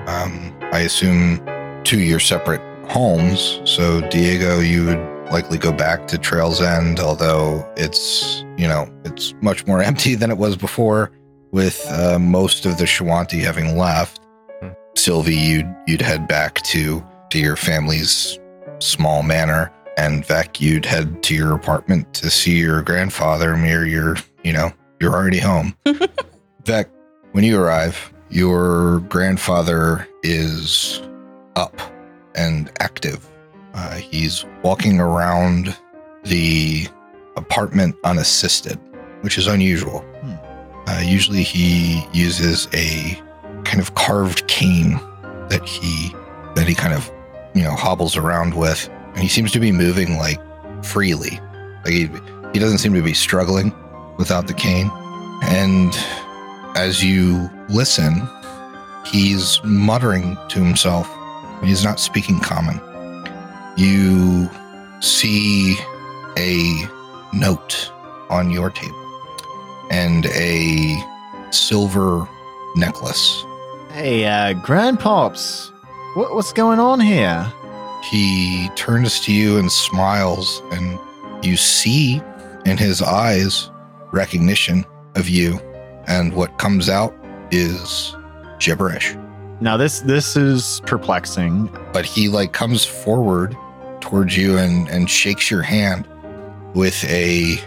Um, I assume to your separate homes. So, Diego, you would likely go back to Trail's End, although it's, you know, it's much more empty than it was before with uh, most of the Shoanti having left. Hmm. Sylvie, you'd, you'd head back to, to your family's small manor. And Vec, you'd head to your apartment to see your grandfather. Mir, you're, you know, you're already home. Vec, when you arrive, your grandfather is up and active. Uh, he's walking around the apartment unassisted, which is unusual. Hmm. Uh, usually, he uses a kind of carved cane that he that he kind of you know hobbles around with, and he seems to be moving like freely. Like he he doesn't seem to be struggling without the cane. And as you listen, he's muttering to himself. He's not speaking common. You see a note on your table and a silver necklace. Hey, uh, Grandpops, what, what's going on here? He turns to you and smiles, and you see in his eyes recognition of you. And what comes out is gibberish. Now this this is perplexing. But he like comes forward towards you and, and shakes your hand with a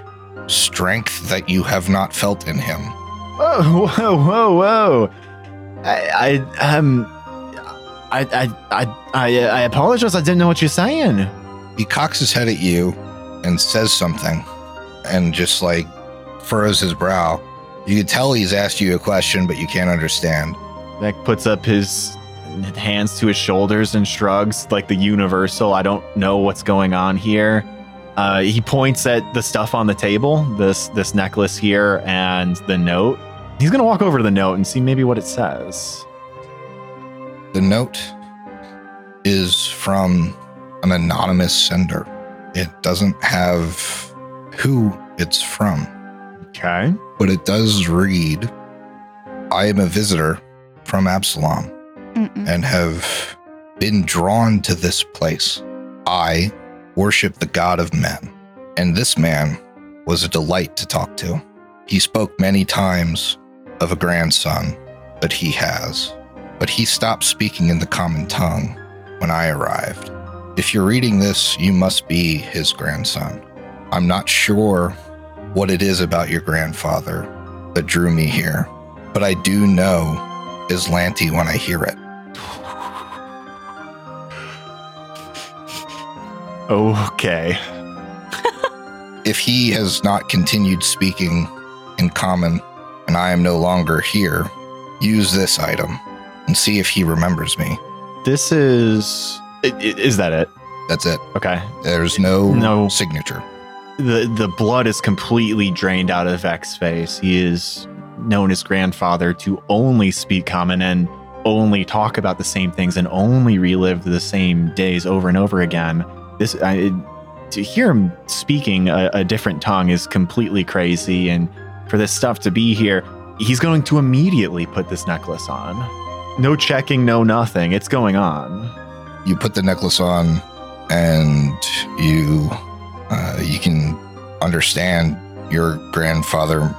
strength that you have not felt in him. Whoa, whoa, whoa, whoa! I, I um, I, I, I, I, I apologize. I didn't know what you're saying. He cocks his head at you and says something and just like furrows his brow. You can tell he's asked you a question, but you can't understand. Vec puts up his hands to his shoulders and shrugs like the universal. I don't know what's going on here. Uh, he points at the stuff on the table, this this necklace here and the note. He's gonna walk over to the note and see maybe what it says. The note is from an anonymous sender. It doesn't have who it's from, Okay. but it does read I am a visitor from Absalom mm-mm. and have been drawn to this place. I worship the God of men, and this man was a delight to talk to. He spoke many times of a grandson that he has, but he stopped speaking in the common tongue when I arrived. If you're reading this, you must be his grandson. I'm not sure what it is about your grandfather that drew me here, but I do know Azlanti when I hear it. Okay. if he has not continued speaking in common and I am no longer here, use this item and see if he remembers me. This is. i- i- Is that it? That's it. Okay. There's no, No. signature. The the blood is completely drained out of Vec's face. He is known his grandfather to only speak common and only talk about the same things and only relive the same days over and over again. This I, to hear him speaking a, a different tongue is completely crazy, and for this stuff to be here, he's going to immediately put this necklace on. No checking, no nothing. It's going on. You put the necklace on and you uh, you can understand your grandfather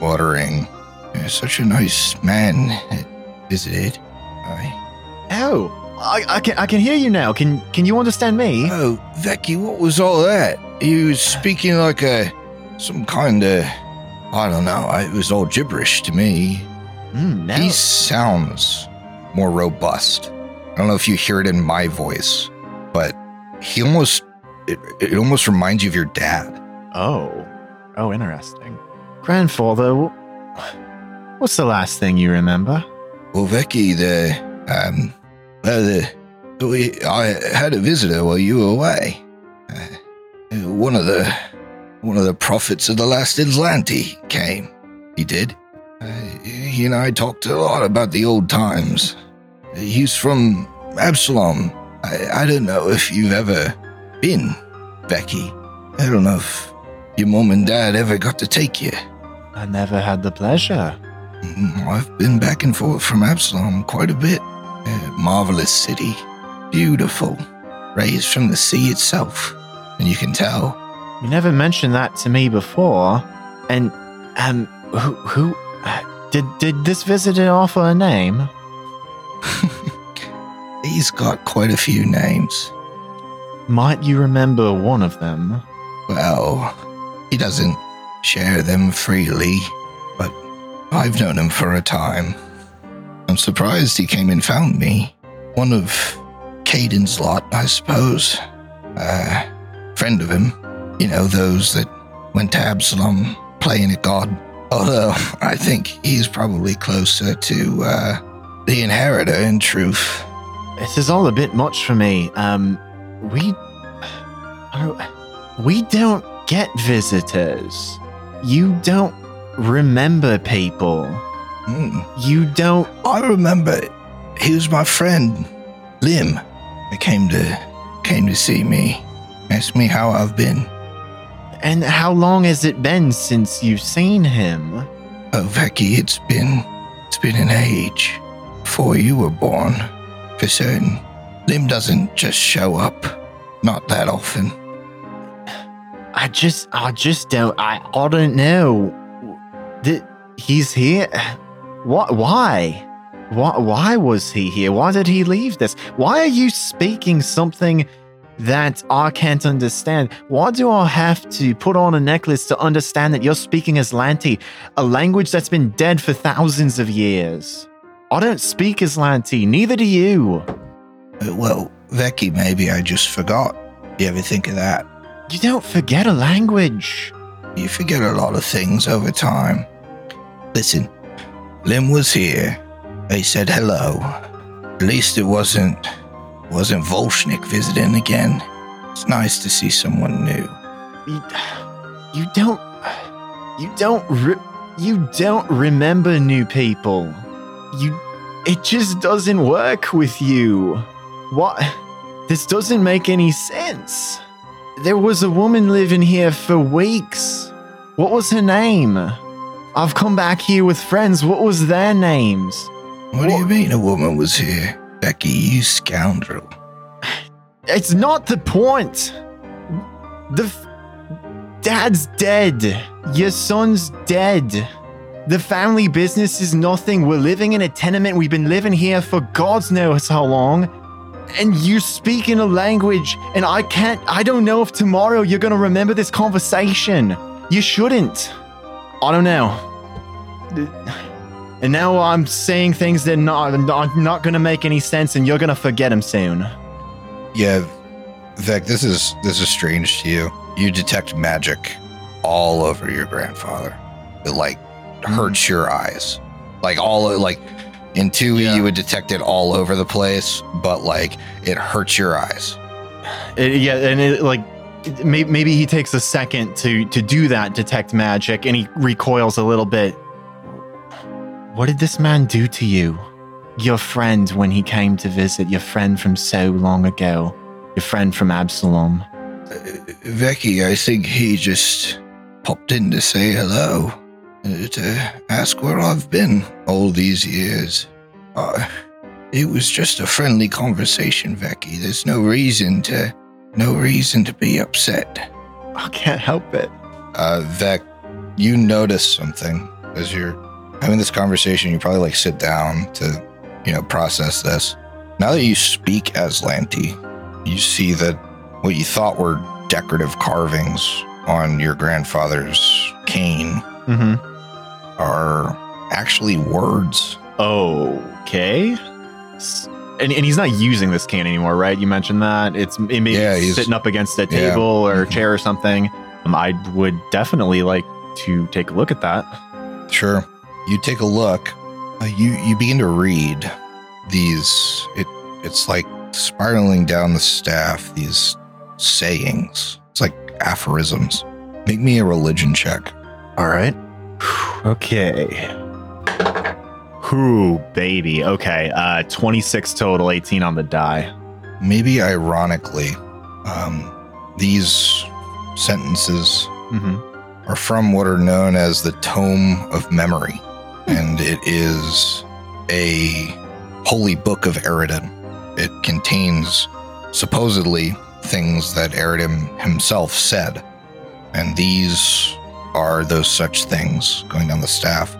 muttering, "You're such a nice man that visited. I Oh, I, I can I can hear you now. Can can you understand me? Oh, Becky, what was all that? You was speaking like a some kind of I don't know. It was all gibberish to me. Mm, now, He sounds more robust. I don't know if you hear it in my voice, but he almost it, it almost reminds you of your dad. oh, oh, interesting. Grandfather, what's the last thing you remember? Well, Vicky, the um, well, the we I had a visitor while you were away. Uh, one of the one of the prophets of the last Azlanti came. He did. Uh, he and I talked a lot about the old times. He's from Absalom. I, I don't know if you've ever been, Becky. I don't know if your mom and dad ever got to take you. I never had the pleasure. Mm, I've been back and forth from Absalom quite a bit. A marvelous city. Beautiful. Raised from the sea itself. And you can tell. You never mentioned that to me before. And um, who who uh, did did this visitor offer a name? He's got quite a few names. Might you remember one of them? Well, he doesn't share them freely, but I've known him for a time. I'm surprised he came and found me. One of Caden's lot, I suppose. A friend of him. You know, those that went to Absalom playing at God. Although I think he's probably closer to uh, the inheritor in truth. This is all a bit much for me. Um, we, I don't- we don't get visitors. You don't remember people. Hmm. You don't. I remember he was my friend, Lim. He came to came to see me, asked me how I've been. And how long has it been since you've seen him? Oh, Becky, it's been it's been an age before you were born, for certain. Lim doesn't just show up, not that often. I just, I just don't, I, I don't know. That he's here. What? Why? Why? Why was he here? Why did he leave this? Why are you speaking something that I can't understand? Why do I have to put on a necklace to understand that you're speaking Azlanti, a language that's been dead for thousands of years? I don't speak Azlanti, neither do you. Well, Becky, maybe I just forgot. You ever think of that? You don't forget a language. You forget a lot of things over time. Listen, Lim was here. They said hello. At least it wasn't wasn't Volshnik visiting again. It's nice to see someone new. you, you don't you don't re- you don't remember new people you it just doesn't work with you what this doesn't make any sense there was a woman living here for weeks what was her name i've come back here with friends what was their names What do you mean a woman was here? Becky, you scoundrel. It's not the point. The f- dad's dead. Your son's dead. The family business is nothing. We're living in a tenement. We've been living here for God's knows how long. And you speak in a language, and I can't, I don't know if tomorrow you're to remember this conversation. You shouldn't. I don't know. And now I'm saying things that are not, not, not to make any sense, and you're to forget them soon. Yeah, Vec, this is this is strange to you. You detect magic all over your grandfather. It like hurts mm. your eyes. Like all like in 2E Yeah. you would detect it all over the place, but like it hurts your eyes. It- yeah, and it, like maybe, maybe he takes a second to to do that detect magic, and he recoils a little bit. What did this man do to you? Your friend when he came to visit, your friend from so long ago, your friend from Absalom. Uh, I think he just popped in to say hello, to ask where I've been all these years. Uh, it was just a friendly conversation, Vecchi. There's no reason to, no reason to be upset. I can't help it. Uh, Vec, you notice something as you're having this conversation. You probably like sit down to, you know, process this. Now that you speak Azlanti, you see that what you thought were decorative carvings on your grandfather's cane Mm-hmm. Are actually words. Okay. And, and he's not using this can anymore, right? You mentioned that it's it may Yeah, be sitting up against a Yeah. table or Mhm. chair or something. Um, I would definitely like to take a look at that. Sure. You take a look. Uh, you you begin to read these. It it's like spiraling down the staff. These sayings. It's like aphorisms. Make me a religion check. All right. Okay. Whoo, baby. Okay. Uh, 26 total, 18 on the die. Maybe ironically, um, these sentences hmm are from what are known as the Tome of Memory, and it is a holy book of Aroden. It contains supposedly things that Aroden himself said, and these are those such things going down the staff.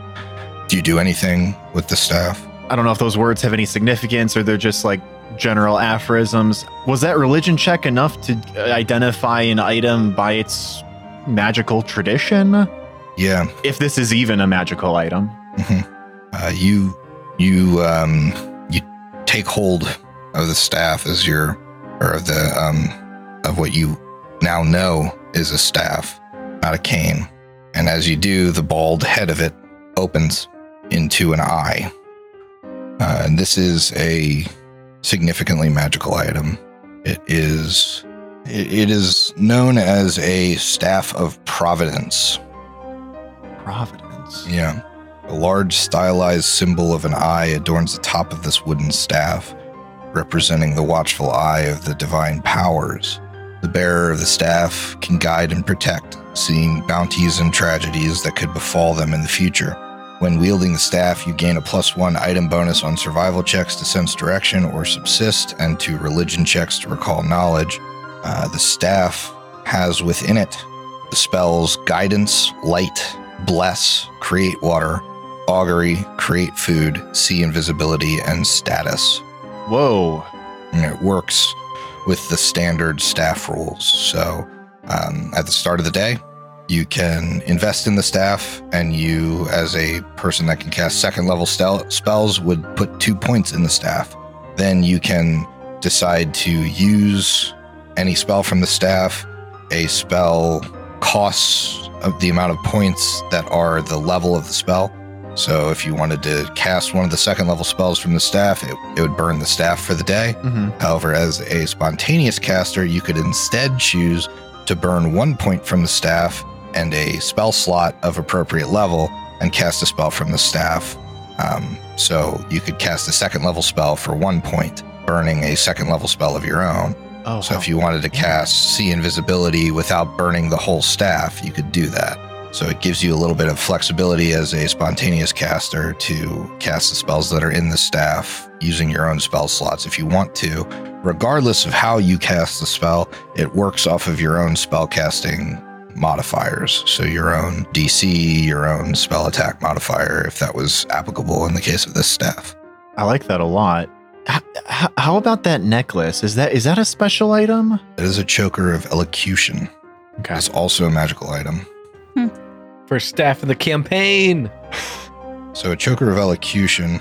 Do you do anything with the staff? I don't know if those words have any significance or they're just like general aphorisms. Was that religion check enough to uh, identify an item by its magical tradition? Yeah, If this is even a magical item. uh, you you um, you take hold of the staff as your or of the um, of what you now know is a staff, not a cane. And as you do, the bald head of it opens into an eye. Uh, and this is a significantly magical item. It is it, it is known as a staff of providence. Providence. Yeah. A large stylized symbol of an eye adorns the top of this wooden staff, representing the watchful eye of the divine powers. The bearer of the staff can guide and protect, seeing bounties and tragedies that could befall them in the future. When wielding the staff, you gain a plus one item bonus on survival checks to sense direction or subsist, and to religion checks to recall knowledge. Uh, the staff has within it the spells Guidance, Light, Bless, Create Water, Augury, Create Food, See Invisibility, and Status. Whoa. And it works with the standard staff rules. So um, at the start of the day, you can invest in the staff, and you, as a person that can cast second level stel- spells, would put two points in the staff. Then you can decide to use any spell from the staff. A spell costs of the amount of points that are the level of the spell. So if you wanted to cast one of the second level spells from the staff, it, it would burn the staff for the day. hmm However, as a spontaneous caster, you could instead choose to burn one point from the staff and a spell slot of appropriate level and cast a spell from the staff. Um, so you could cast a second level spell for one point, burning a second level spell of your own. Oh, So wow. if you wanted to cast See Invisibility without burning the whole staff, you could do that. So it gives you a little bit of flexibility as a spontaneous caster to cast the spells that are in the staff using your own spell slots if you want to. Regardless of how you cast the spell, it works off of your own spell casting modifiers. So your own DC, your own spell attack modifier, if that was applicable in the case of this staff. I like that a lot. H- how about that necklace? Is that is that a special item? It is a choker of elocution. Okay. It's also a magical item. First staff in the campaign. So, a choker of elocution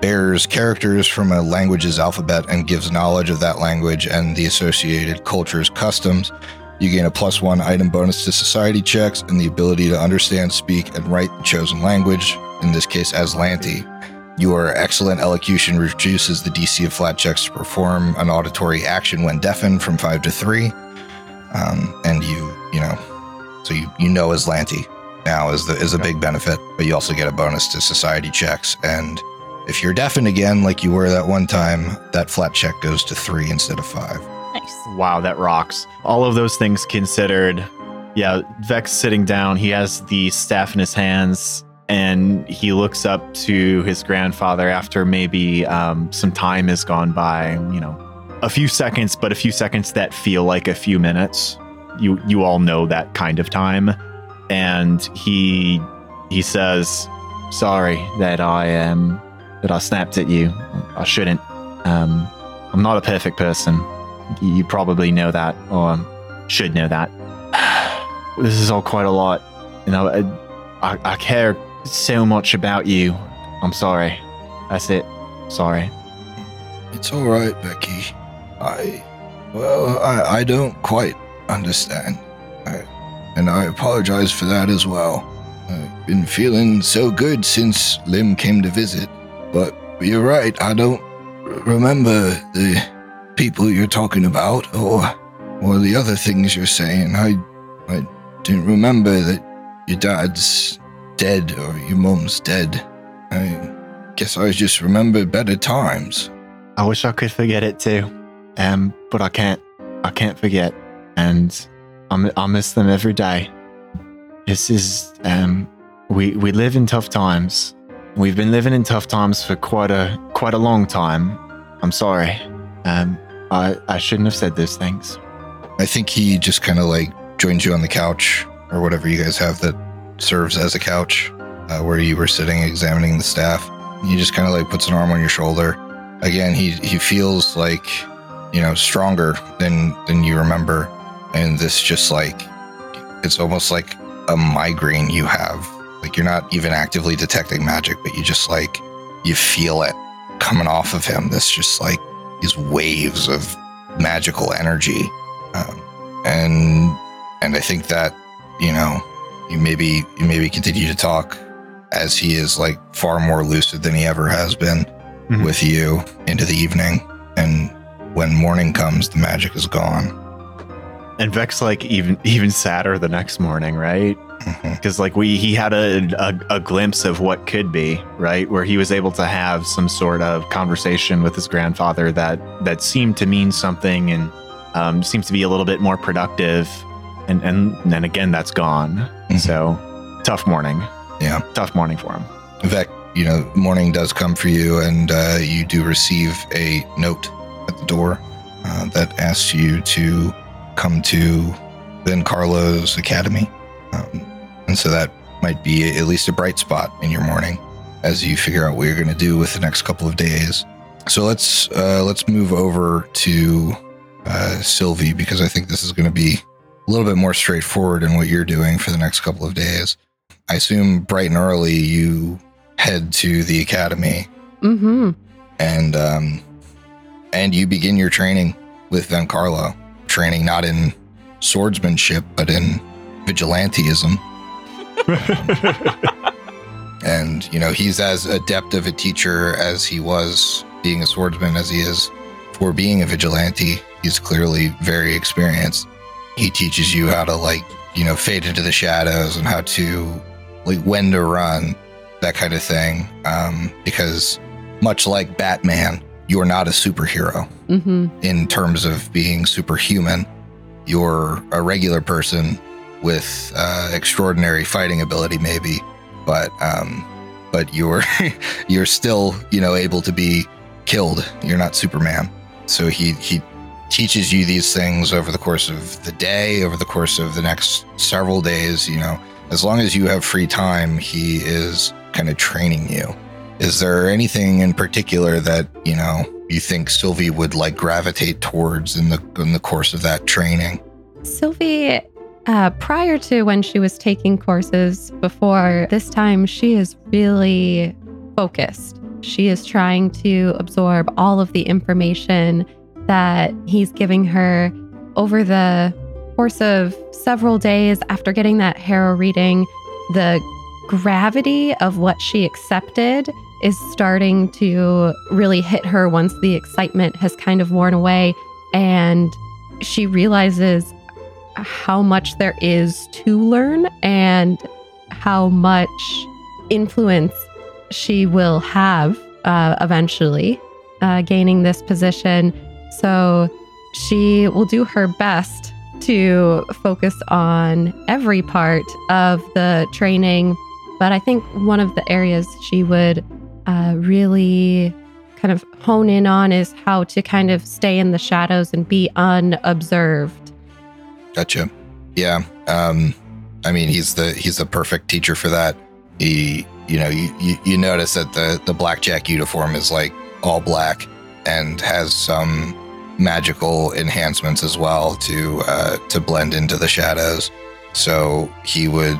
bears characters from a language's alphabet and gives knowledge of that language and the associated culture's customs. You gain a plus one item bonus to society checks and the ability to understand, speak, and write the chosen language, in this case, Azlanti. Your excellent elocution reduces the DC of flat checks to perform an auditory action when deafened from five to three. Um, and you, you know, so you, you know Azlanti now is the is a big benefit, but you also get a bonus to society checks. And if you're deafened again, like you were that one time, that flat check goes to three instead of five. Nice. Wow, that rocks. All of those things considered, yeah, Vec's sitting down, he has the staff in his hands and he looks up to his grandfather after maybe um, some time has gone by, you know, a few seconds, but a few seconds that feel like a few minutes. You you all know that kind of time. And he he says, "Sorry that I um that I snapped at you. I shouldn't. Um, I'm not a perfect person. You probably know that, or should know that. this is all quite a lot. You know, I, I, I care so much about you. I'm sorry. That's it. Sorry. It's all right, Becky. I, well, I, I don't quite understand. I, and I apologize for that as well. I've been feeling so good since Lim came to visit. But you're right, I don't remember the people you're talking about or or the other things you're saying. I I didn't remember that your dad's dead or your mom's dead. I guess I just remember better times. I wish I could forget it too. Um, but I can't. I can't forget. And I, I miss them every day. This is um we we live in tough times. We've been living in tough times for quite a quite a long time. I'm sorry. Um I I shouldn't have said those things. I think he just kind of like joins you on the couch or whatever you guys have that serves as a couch uh, where you were sitting examining the staff. He just kind of like puts an arm on your shoulder. Again, he he feels like you know stronger than than you remember, and this just like it's almost like a migraine you have. Like you're not even actively detecting magic, but you just like you feel it coming off of him. This just like these waves of magical energy, um, and and I think that you know you maybe you maybe continue to talk as he is like far more lucid than he ever has been Mhm. with you into the evening, and when morning comes, the magic is gone. And Vec's like even even sadder the next morning, right? Because like we he had a, a a glimpse of what could be right where he was able to have some sort of conversation with his grandfather that that seemed to mean something and um, seems to be a little bit more productive and and then again that's gone Mhm. so tough morning Yeah. tough morning for him fact, you know, morning does come for you, and uh, you do receive a note at the door uh, that asks you to come to Vencarlo's Academy. Um, and so that might be at least a bright spot in your morning as you figure out what you're going to do with the next couple of days. So let's uh, let's move over to uh, Sylvie because I think this is going to be a little bit more straightforward in what you're doing for the next couple of days. I assume bright and early you head to the academy Mm-hmm. and um, and you begin your training with Vencarlo. Training not in swordsmanship but in vigilantism. And you know he's as adept of a teacher as he was being a swordsman as he is for being a vigilante. He's clearly very experienced. He teaches you how to like you know fade into the shadows and how to like when to run, that kind of thing. Um, because much like Batman, you're not a superhero Mm-hmm. in terms of being superhuman. You're a regular person with uh, extraordinary fighting ability, maybe, but um, but you're you're still you know able to be killed. You're not Superman. So he he teaches you these things over the course of the day, over the course of the next several days. You know, as long as you have free time, he is kind of training you. Is there anything in particular that you know you think Sylvie would like gravitate towards in the in the course of that training? Sylvie, uh, prior to when she was taking courses before this time, she is really focused. She is trying to absorb all of the information that he's giving her over the course of several days after getting that harrow reading. The gravity of what she accepted is starting to really hit her once the excitement has kind of worn away and she realizes how much there is to learn and how much influence she will have uh, eventually uh, gaining this position. So she will do her best to focus on every part of the training. But I think one of the areas she would uh, really kind of hone in on is how to kind of stay in the shadows and be unobserved. Gotcha. Yeah. Um, I mean, he's the he's the perfect teacher for that. He, you know, you, you, you notice that the the blackjack uniform is like all black and has some magical enhancements as well to uh, to blend into the shadows. So he would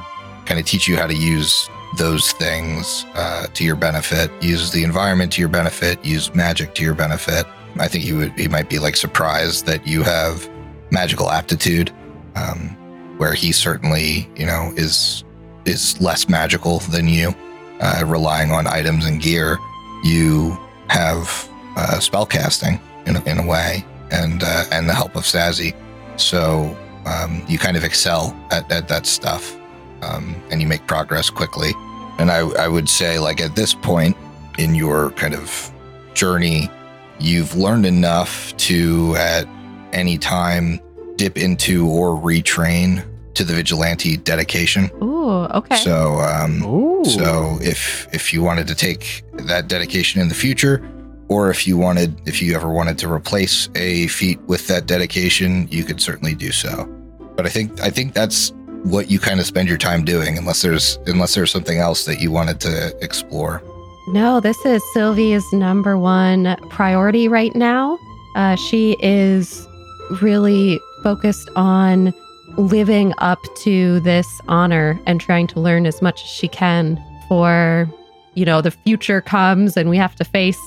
kind of teach you how to use those things uh, to your benefit. Use the environment to your benefit. Use magic to your benefit. I think he would he might be like surprised that you have magical aptitude, um, where he certainly you know is is less magical than you, uh, relying on items and gear. You have uh, spell casting in a, in a way, and uh, and the help of Sazzy. So um, you kind of excel at, at that stuff, um, and you make progress quickly. And I, I would say, like at this point in your kind of journey, you've learned enough to at any time dip into or retrain to the vigilante dedication. Ooh, okay. So, um, Ooh. so if if you wanted to take that dedication in the future, or if you wanted, if you ever wanted to replace a feat with that dedication, you could certainly do so. But I think I think that's what you kind of spend your time doing, unless there's unless there's something else that you wanted to explore. No, this is Sylvie's number one priority right now. Uh, she is really focused on living up to this honor and trying to learn as much as she can for, you know, the future comes and we have to face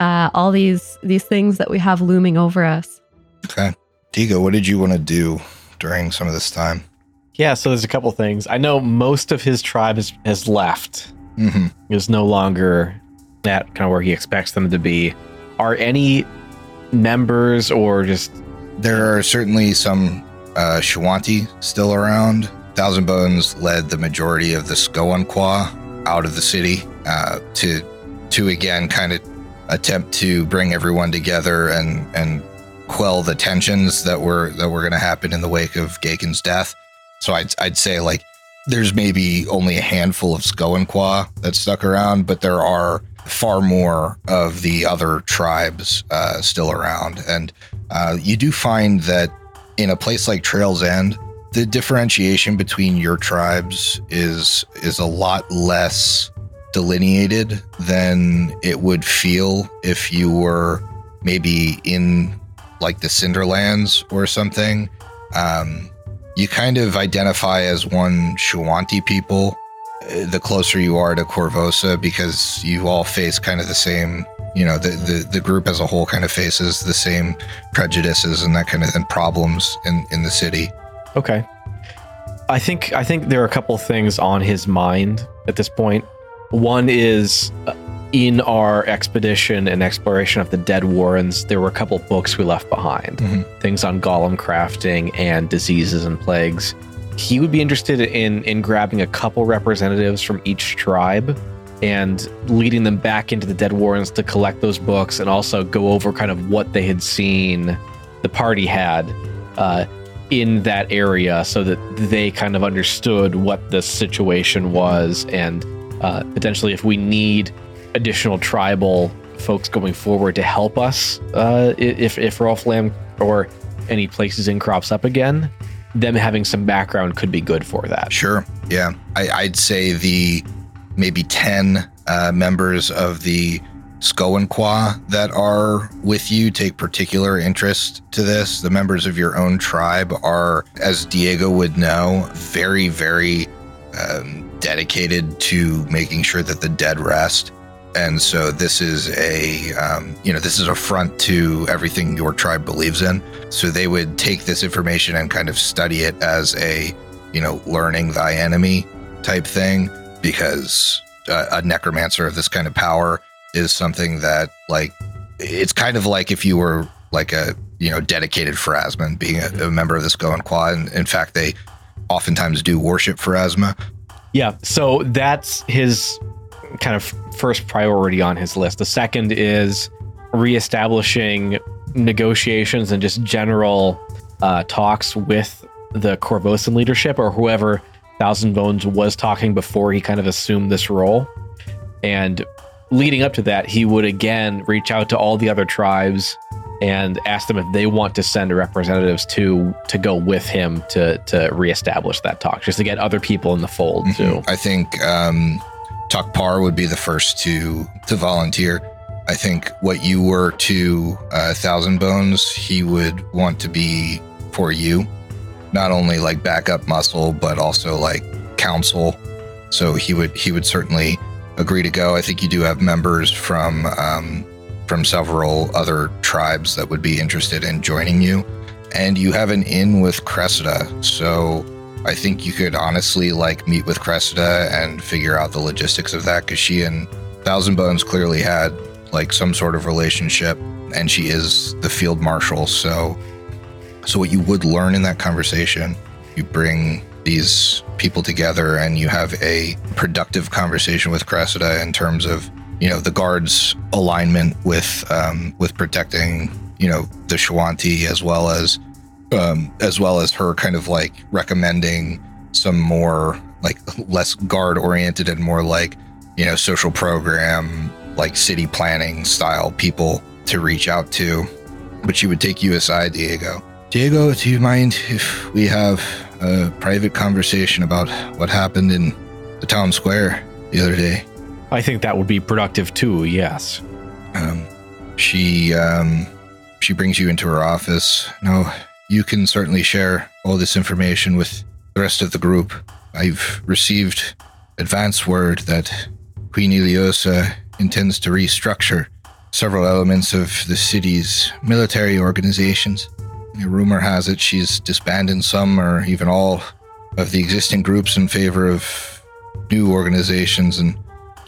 uh, all these these things that we have looming over us. Okay, Digo, what did you want to do during some of this time? Yeah, so there's a couple things. I know most of his tribe has, has left. hmm Is no longer at kind of where he expects them to be. Are any members or just There are certainly some uh, Shoanti still around. Thousand Bones led the majority of the Skoan-Quah out of the city uh, to to again kind of attempt to bring everyone together and and quell the tensions that were that were going to happen in the wake of Gaekhen's death. So I'd I'd say like there's maybe only a handful of Skoan-Quah that stuck around, but there are far more of the other tribes uh, still around, and uh, you do find that in a place like Trails End, the differentiation between your tribes is is a lot less delineated than it would feel if you were maybe in like the Cinderlands or something. Um, you kind of identify as one Shoanti people uh, the closer you are to Korvosa because you all face kind of the same you know the, the the group as a whole kind of faces the same prejudices and that kind of and problems in in the city Okay. I think I think there are a couple things on his mind at this point. One is uh, in our expedition and exploration of the Dead Warrens, there were a couple books we left behind. Mhm. Things on golem crafting and diseases and plagues. He would be interested in in grabbing a couple representatives from each tribe and leading them back into the Dead Warrens to collect those books and also go over kind of what they had seen the party had uh, in that area so that they kind of understood what the situation was and uh, potentially if we need additional tribal folks going forward to help us uh, i- if Rolth Rolflam or any places in crops up again them having some background could be good for that Sure. Yeah. I, I'd say the maybe 10 uh, members of the Skoan-Quah that are with you take particular interest to this. The members of your own tribe are, as Diego would know, very, very um, dedicated to making sure that the dead rest. And so this is a, um, you know, this is a front to everything your tribe believes in. So they would take this information and kind of study it as a, you know, learning thy enemy type thing because uh, a necromancer of this kind of power is something that, like, it's kind of like if you were like a, you know, dedicated Pharasman, being a, a member of this Goan Quad. And in fact, they oftentimes do worship Pharasma. Yeah, so that's his kind of first priority on his list. The second is reestablishing negotiations and just general uh, talks with the Korvosan leadership or whoever Thousand Bones was talking before he kind of assumed this role. And leading up to that, he would again reach out to all the other tribes and ask them if they want to send representatives to to go with him to to reestablish that talk, just to get other people in the fold too. Mhm. I think um, Tukpar would be the first to to volunteer. I think what you were to uh, Thousand Bones, he would want to be for you, not only like backup muscle, but also like counsel so he would he would certainly agree to go. I think you do have members from um, from several other tribes that would be interested in joining you, and you have an inn with Cressida, so I think you could honestly like meet with Cressida and figure out the logistics of that because she and Thousand Bones clearly had like some sort of relationship, and she is the field marshal. So, so what you would learn in that conversation, you bring these people together and you have a productive conversation with Cressida in terms of you know the guards' alignment with um, with protecting you know the Shoanti as well as um, as well as her kind of like recommending some more like less guard oriented and more like you know social program like city planning style people to reach out to but she would take you aside diego diego do you mind if we have a private conversation about what happened in the town square the other day I think that would be productive too, yes. um, she um, she brings you into her office. No, you can certainly share all this information with the rest of the group. I've received advance word that Queen Ileosa intends to restructure several elements of the city's military organizations. Rumor has it she's disbanding some or even all of the existing groups in favor of new organizations and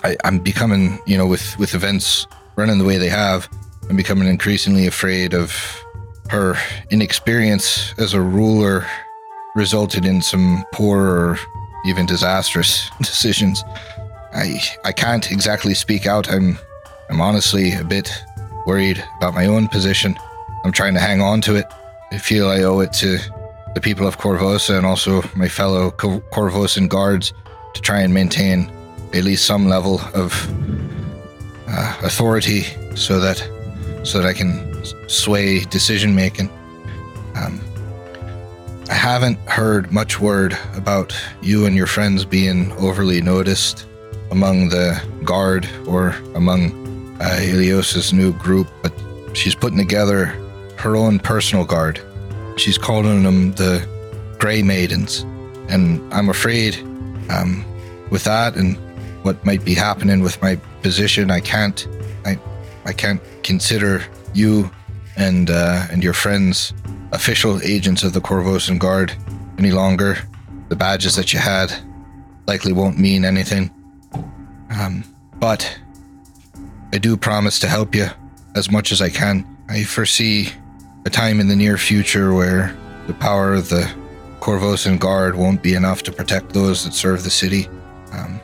I, I'm becoming, you know, with with events running the way they have, I'm becoming increasingly afraid of her inexperience as a ruler resulted in some poor or even disastrous decisions. I I can't exactly speak out. I'm I'm honestly a bit worried about my own position. I'm trying to hang on to it. I feel I owe it to the people of Korvosa and also my fellow Co- Korvosan guards to try and maintain at least some level of uh, authority so that so that I can sway decision making. Um, I haven't heard much word about you and your friends being overly noticed among the guard or among uh, Ileosa's new group, but she's putting together her own personal guard. She's calling them the Grey Maidens, and I'm afraid um, with that and what might be happening with my position, I can't, I, I can't consider you and uh, and your friends official agents of the Korvosan Guard any longer. The badges that you had likely won't mean anything. Um, but I do promise to help you as much as I can. I foresee a time in the near future where the power of the Korvosan Guard won't be enough to protect those that serve the city. Um,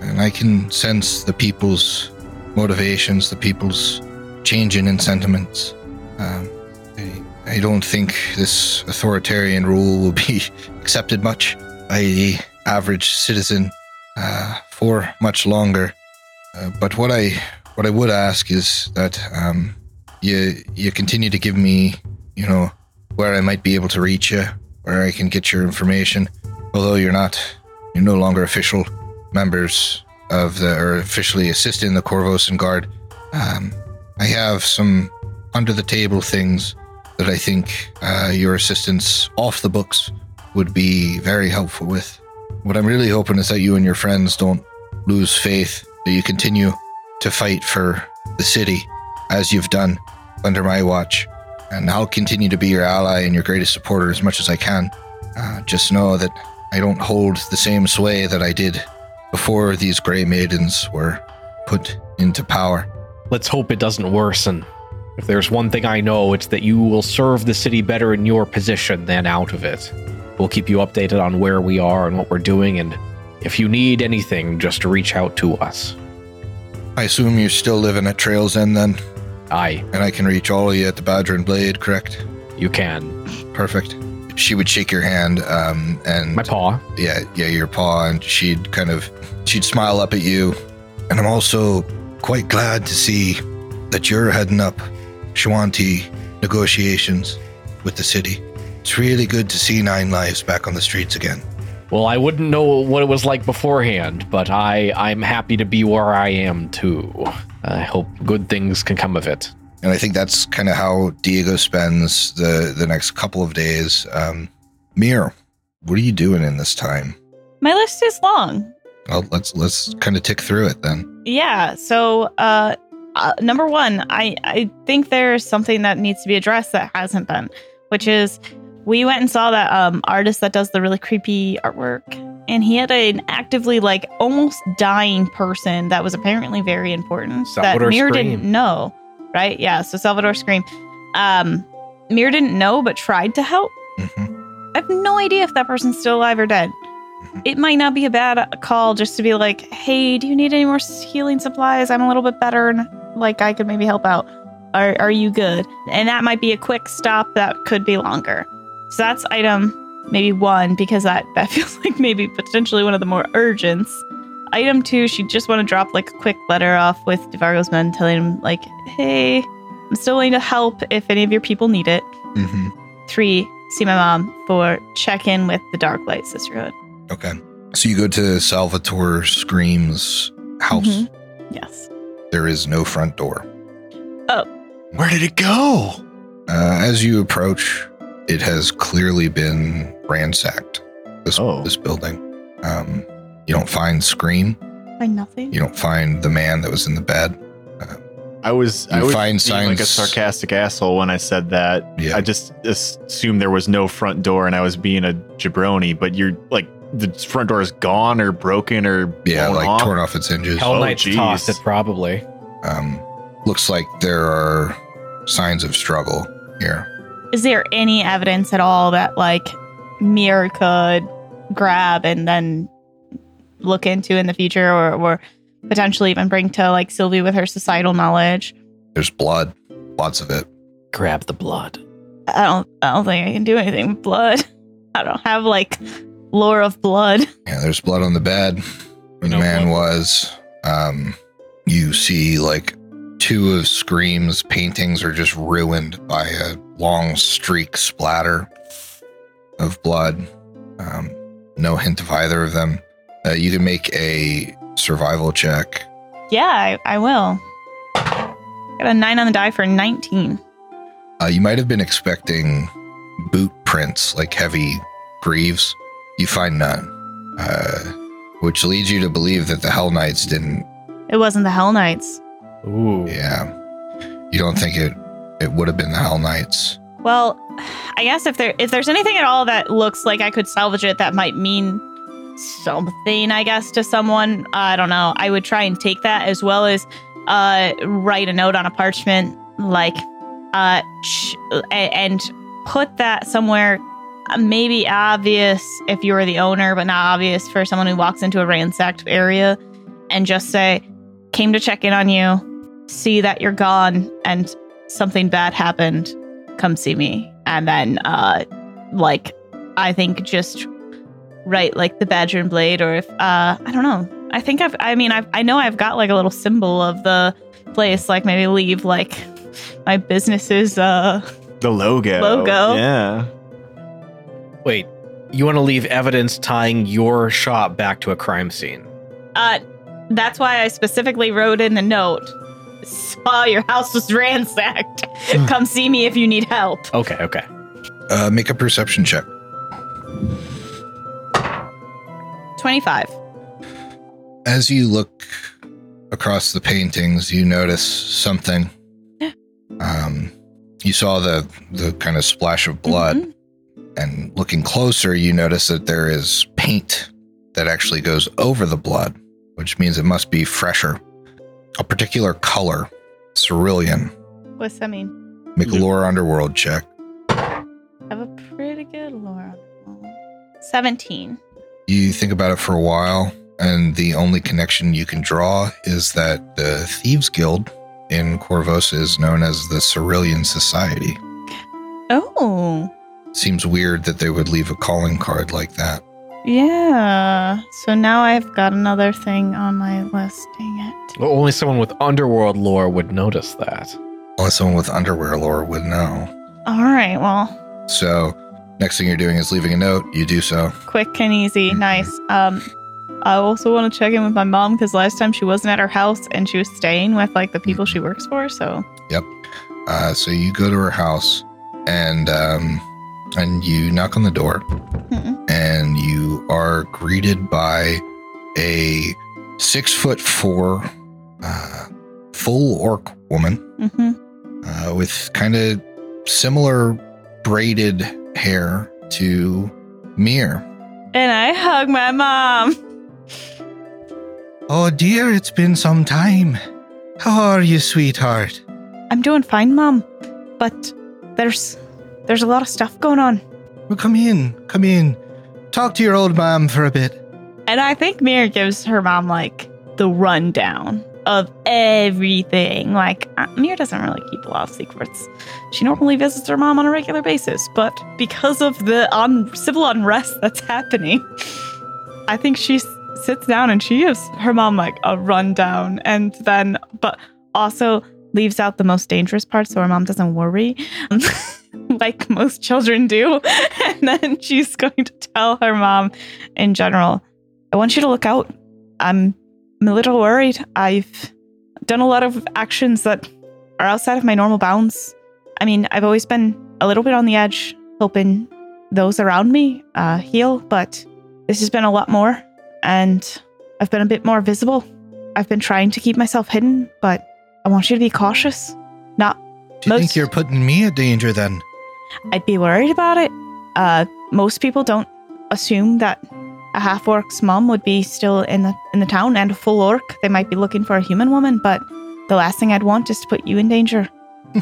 and I can sense the people's motivations, the people's changing in sentiments. Um, I, I don't think this authoritarian rule will be accepted much by the average citizen uh, for much longer. Uh, but what I what I would ask is that um, you you continue to give me, you know, where I might be able to reach you, where I can get your information. Although you're not, you're no longer official members of the or officially assisting the Korvosan Guard. Um, I have some under the table things that I think uh, your assistance off the books would be very helpful with. What I'm really hoping is that you and your friends don't lose faith, that you continue to fight for the city as you've done under my watch. And I'll continue to be your ally and your greatest supporter as much as I can. Uh, just know that I don't hold the same sway that I did before these Grey Maidens were put into power. Let's hope it doesn't worsen. If there's one thing I know, it's that you will serve the city better in your position than out of it. We'll keep you updated on where we are and what we're doing, and if you need anything, just reach out to us. I assume you're still living at Trails End then, Aye, and I can reach all of you at the Badger and Blade, correct? you can. Perfect. She would shake your hand, um, and My paw. yeah, yeah, your paw, and she'd kind of she'd smile up at you. And I'm also quite glad to see that you're heading up Shoanti negotiations with the city. It's really good to see Nine Lives back on the streets again. Well, I wouldn't know what it was like beforehand, but I I'm happy to be where I am too. I hope good things can come of it. And I think that's kind of how Diego spends the the next couple of days. Um, Mir, what are you doing in this time? My list is long. Well, let's let's kind of tick through it then. Yeah. So, uh, uh, number one, I I think there's something that needs to be addressed that hasn't been, which is we went and saw that um artist that does the really creepy artwork, and he had an actively like almost dying person that was apparently very important Salvator that Mir Scream. didn't know. Right? Yeah. So Salvator Scream, um, Mir didn't know but tried to help. Mhm. I have no idea if that person's still alive or dead. It might not be a bad call just to be like, hey, do you need any more healing supplies? I'm a little bit better and like I could maybe help out. Are, are you good? And that might be a quick stop that could be longer. So that's item maybe one because that, that feels like maybe potentially one of the more urgents. Item two, she just want to drop like a quick letter off with Devargo's men telling him like, hey, I'm still willing to help if any of your people need it. hmm Three, see my mom for check in with the Dark Light Sisterhood. Okay. So you go to Salvator Scream's house. Mhm. Yes. There is no front door. Oh. Where did it go? Uh, as you approach, it has clearly been ransacked. This Oh. this building. Um, you don't find Scream. Find nothing. You don't find the man that was in the bed. I was I was find being like a sarcastic asshole when I said that. Yeah. I just assumed there was no front door and I was being a jabroni, but you're like the front door is gone or broken or Yeah, like off. torn off its hinges. Hell Oh, Knight's geez. tossed it probably. Um, looks like there are signs of struggle here. Is there any evidence at all that like Mir could grab and then look into in the future or, or potentially even bring to like Sylvie with her societal knowledge? There's blood, lots of it. Grab the blood. I don't I don't think I can do anything with blood. I don't have like lore of blood. Yeah, there's blood on the bed where the No man blood. was. Um, you see like two of Scream's paintings are just ruined by a long streak splatter of blood. Um, no hint of either of them. Uh, you can make a survival check. Yeah, I, I will. Got a nine on the die for 19. Uh, you might have been expecting boot prints, like heavy greaves. You find none, uh, which leads you to believe that the Hell Knights didn't. It wasn't the Hell Knights. Ooh. Yeah, you don't think it it would have been the Hell Knights. Well, I guess if there if there's anything at all that looks like I could salvage it that might mean something, I guess, to someone, I don't know. I would try and take that as well as uh write a note on a parchment like uh sh- and put that somewhere maybe obvious if you're the owner, but not obvious for someone who walks into a ransacked area and just say, came to check in on you, see that you're gone and something bad happened come see me and then uh like i think just write like the badger and blade or if uh i don't know i think i've i mean I've, i know i've got like a little symbol of the place like maybe leave like my business's uh the logo. Logo. Yeah. Wait, you want to leave evidence tying your shop back to a crime scene? uh that's why i specifically wrote in the note saw your house was ransacked come see me if you need help Okay, okay. Uh, make a perception check. 25 As you look across the paintings, you notice something. Um, you saw the the kind of splash of blood, Mhm. And looking closer, you notice that there is paint that actually goes over the blood, which means it must be fresher. A particular color, cerulean. what's that mean Make a lore underworld check. I have a pretty good lore. 17. You think about it for a while, and the only connection you can draw is that the Thieves Guild in Korvosa is known as the Cerulean Society. Oh, Seems weird that they would leave a calling card like that. yeah. So now I've got another thing on my list. Dang it. Well, only someone with underworld lore would notice that. Only someone with underwear lore would know. All right. Well, So, next thing you're doing is leaving a note. You do so. quick and easy. Nice. Um, I also want to check in with my mom because last time she wasn't at her house and she was staying with like the people she works for. So Yep. Uh, so you go to her house, and um, and you knock on the door, Mm-mm. and you are greeted by a six foot four, uh, full orc woman hmm uh, with kind of similar braided hair to Mir. And I hug my mom. Oh dear, it's been some time. How are you, sweetheart? I'm doing fine, mom. But there's there's a lot of stuff going on. Well, come in, come in. Talk to your old mom for a bit. And I think Mir gives her mom like the rundown of everything. Like uh, Mir doesn't really keep a lot of secrets. She normally visits her mom on a regular basis, but because of the un- civil unrest that's happening, I think she s- sits down and she gives her mom like a rundown, and then but also leaves out the most dangerous part so her mom doesn't worry. like most children do. And then she's going to tell her mom in general, I want you to look out. I'm, I'm a little worried. I've done a lot of actions that are outside of my normal bounds. I mean, I've always been a little bit on the edge, helping those around me uh, heal, but this has been a lot more. And I've been a bit more visible. I've been trying to keep myself hidden, but I want you to be cautious. Not Do you think you're putting me at danger then? I'd be worried about it. Uh, most people don't assume that a half orc's mom would be still in the in the town and a full orc. They might be looking for a human woman, but the last thing I'd want is to put you in danger.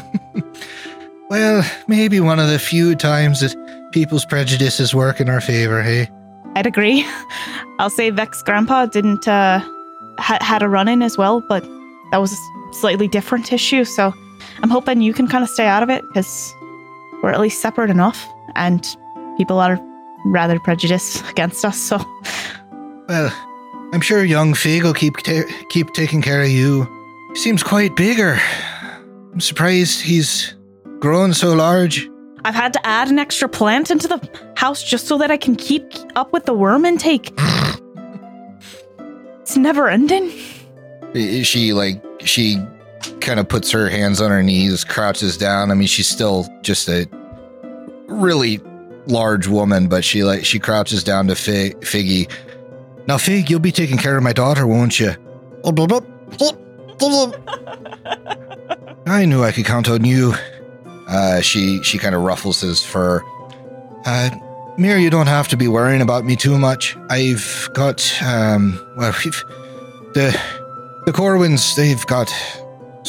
Well, maybe one of the few times that people's prejudices work in our favor, hey? I'd agree. I'll say Vec's Grandpa didn't uh, ha- had a run in as well, but that was a slightly different issue. So I'm hoping you can kind of stay out of it because we're at least separate enough, and people are rather prejudiced against us. So Well, I'm sure young Fig will keep ta- keep taking care of you. He seems quite bigger. I'm surprised he's grown so large. I've had to add an extra plant into the house just so that I can keep up with the worm intake. it's never ending. I- She like she kind of puts her hands on her knees, crouches down. I mean, she's still just a really large woman, but she like she crouches down to Fig, Figgy. Now, Fig, you'll be taking care of my daughter, won't you? I knew I could count on you. Uh, she she kind of ruffles his fur. Uh, Mir, you don't have to be worrying about me too much. I've got um, well, we've, the the Corwins. They've got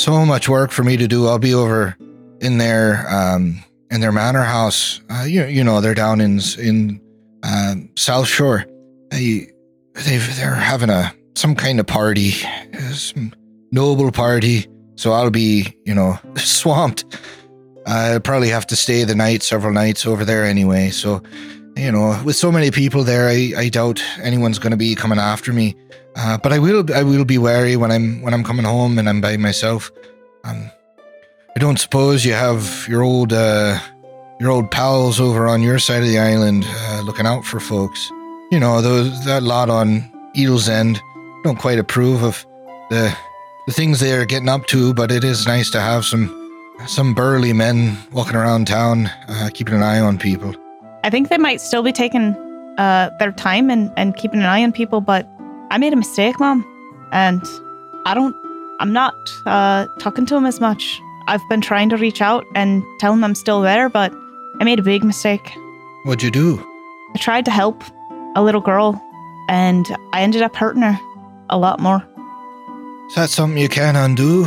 so much work for me to do. I'll be over in their um in their manor house. Uh, you you know they're down in in um, South Shore. They they've they're having a some kind of party, uh, some noble party. So I'll be you know swamped. I'll probably have to stay the night, several nights over there anyway. So you know, with so many people there, I, I doubt anyone's going to be coming after me. Uh, but I will I will be wary when I'm when I'm coming home and I'm by myself. Um, I don't suppose you have your old uh, your old pals over on your side of the island uh, looking out for folks. You know those that lot on Eel's End don't quite approve of the the things they are getting up to, but it is nice to have some some burly men walking around town, uh, keeping an eye on people. I think they might still be taking uh, their time and, and keeping an eye on people, but I made a mistake, Mom. And I don't, I'm not uh, talking to him as much. I've been trying to reach out and tell him I'm still there, but I made a big mistake. What'd you do? I tried to help a little girl, and I ended up hurting her a lot more. Is that something you can undo?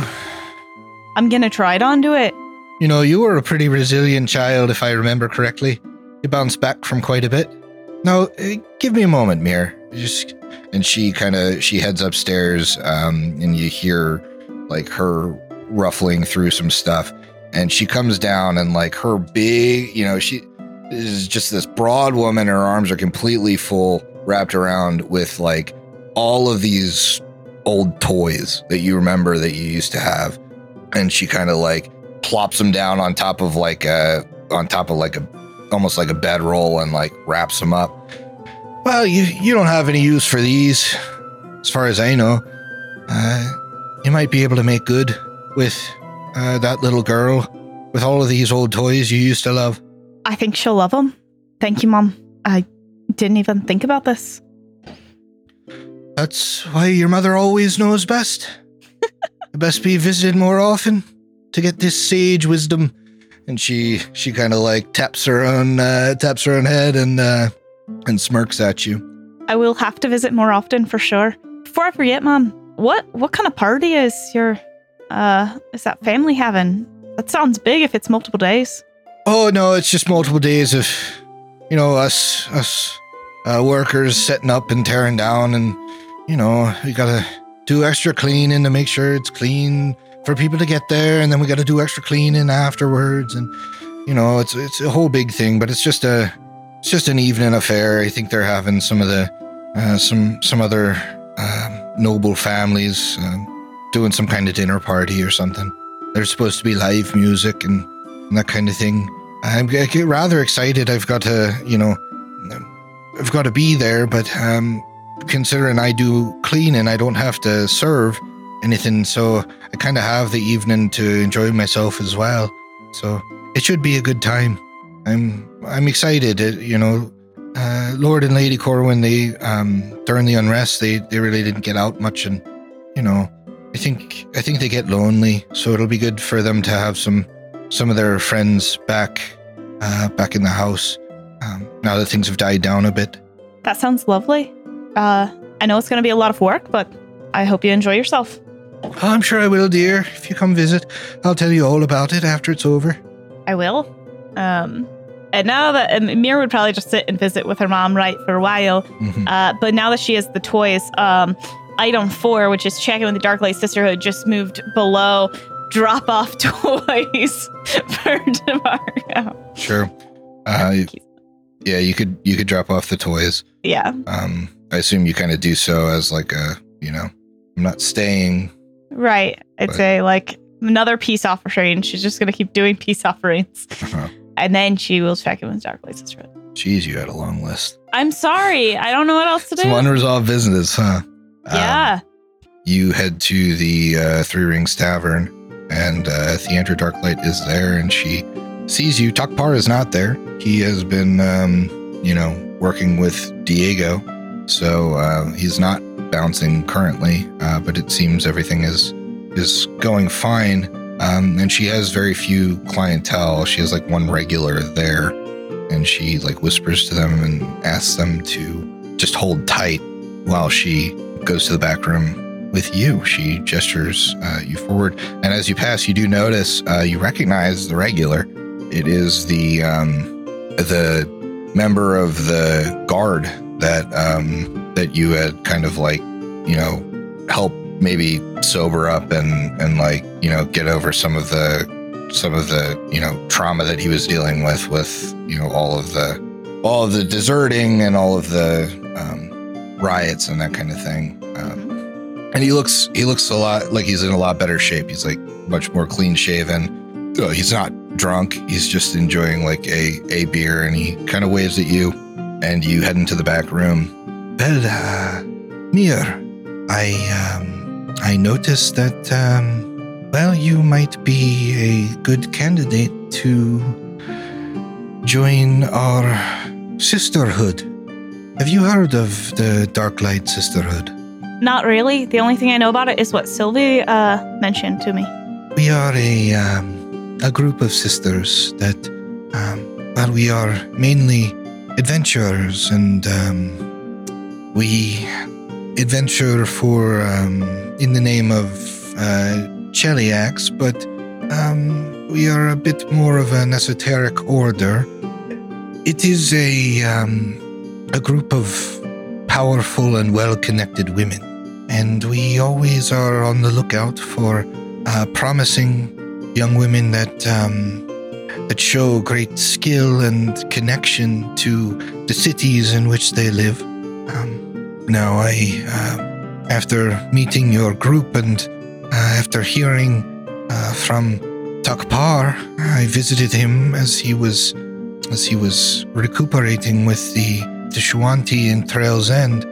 I'm gonna try to undo it. You know, you were a pretty resilient child, if I remember correctly. You bounced back from quite a bit. Now, uh, give me a moment, Mir. Just and she kind of she heads upstairs, um, and you hear like her ruffling through some stuff, and she comes down and like her big, you know, she is just this broad woman. Her arms are completely full, wrapped around with like all of these old toys that you remember that you used to have, and she kind of like plops them down on top of like a on top of like a almost like a bedroll and like wraps them up. Well, you you don't have any use for these, as far as I know. Uh, you might be able to make good with uh, that little girl with all of these old toys you used to love. I think she'll love them. Thank you, Mom. I didn't even think about this. That's why your mother always knows best. best be visited more often to get this sage wisdom. And she she kind of like taps her own uh, taps her own head and uh, and smirks at you. I will have to visit more often for sure. Before I forget, Mom, what what kind of party is your uh is that family having? That sounds big if it's multiple days. Oh no, it's just multiple days of you know us us uh, workers setting up and tearing down, and you know we gotta do extra cleaning to make sure it's clean for people to get there, and then we gotta do extra cleaning afterwards, and you know it's it's a whole big thing, but it's just a it's just an evening affair. I think they're having some of the uh, some some other uh, noble families uh, doing some kind of dinner party or something. There's supposed to be live music and, and that kind of thing. I'm, I get rather excited. I've got to, you know, I've got to be there, but um, considering I do cleaning, I don't have to serve anything, so I kind of have the evening to enjoy myself as well. So it should be a good time. I'm I'm excited. It, you know, uh, Lord and Lady Corwin, they um, during the unrest, they they really didn't get out much, and you know, I think I think they get lonely. So it'll be good for them to have some some of their friends back uh, back in the house um, now that things have died down a bit. That sounds lovely. Uh, I know it's going to be a lot of work, but I hope you enjoy yourself. I'm sure I will, dear. If you come visit, I'll tell you all about it after it's over. I will. Um, and now that um, Mir would probably just sit and visit with her mom, right, for a while. Mhm. Uh, but now that she has the toys, um, item four, which is checking with the Darklight Sisterhood, just moved below drop off toys for tomorrow. Sure. Uh, yeah, you could you could drop off the toys. yeah, Um, I assume you kind of do so as like a you know, I'm not staying. Right. I'd But- say like another peace offering. She's just gonna keep doing peace offerings, Uh-huh. and then she will check in with Darklight Sisterhood. Jeez, you had a long list. I'm sorry, I don't know what else to do. Some unresolved business, huh? Um, yeah, you head to the uh, Three Rings Tavern, and uh, Theandra Darklight is there, and she sees you. Takpar is not there. He has been, um, you know, working with Diego, so uh, he's not bouncing currently. Uh, but it seems everything is is going fine. Um, and she has very few clientele. She has like one regular there, and she like whispers to them and asks them to just hold tight while she goes to the back room with you. She gestures uh, you forward, and as you pass, you do notice uh, you recognize the regular. It is the um, the member of the guard that um, that you had kind of like you know help maybe sober up and and like you know get over some of the some of the you know trauma that he was dealing with with you know all of the all of the deserting and all of the um, riots and that kind of thing. Um, and he looks he looks a lot like he's in a lot better shape. He's like much more clean shaven. Uh, he's not drunk. He's just enjoying like a a beer, and he kind of waves at you, and you head into the back room. Well, uh, Mir, I um, I noticed that um, well, you might be a good candidate to join our sisterhood. Have you heard of the Darklight Sisterhood? not really. The only thing I know about it is what Sylvie uh, mentioned to me. We are a um, a group of sisters that, um, well, we are mainly adventurers, and um, we adventure for um, in the name of uh, Cheliax, but um, we are a bit more of an esoteric order. It is a um, a group of powerful and well-connected women, and we always are on the lookout for uh, promising young women that um, that show great skill and connection to the cities in which they live. Um, now, I, uh, after meeting your group and uh, after hearing uh, from Takpar, I visited him as he was as he was recuperating with the the Shoanti in Trail's End.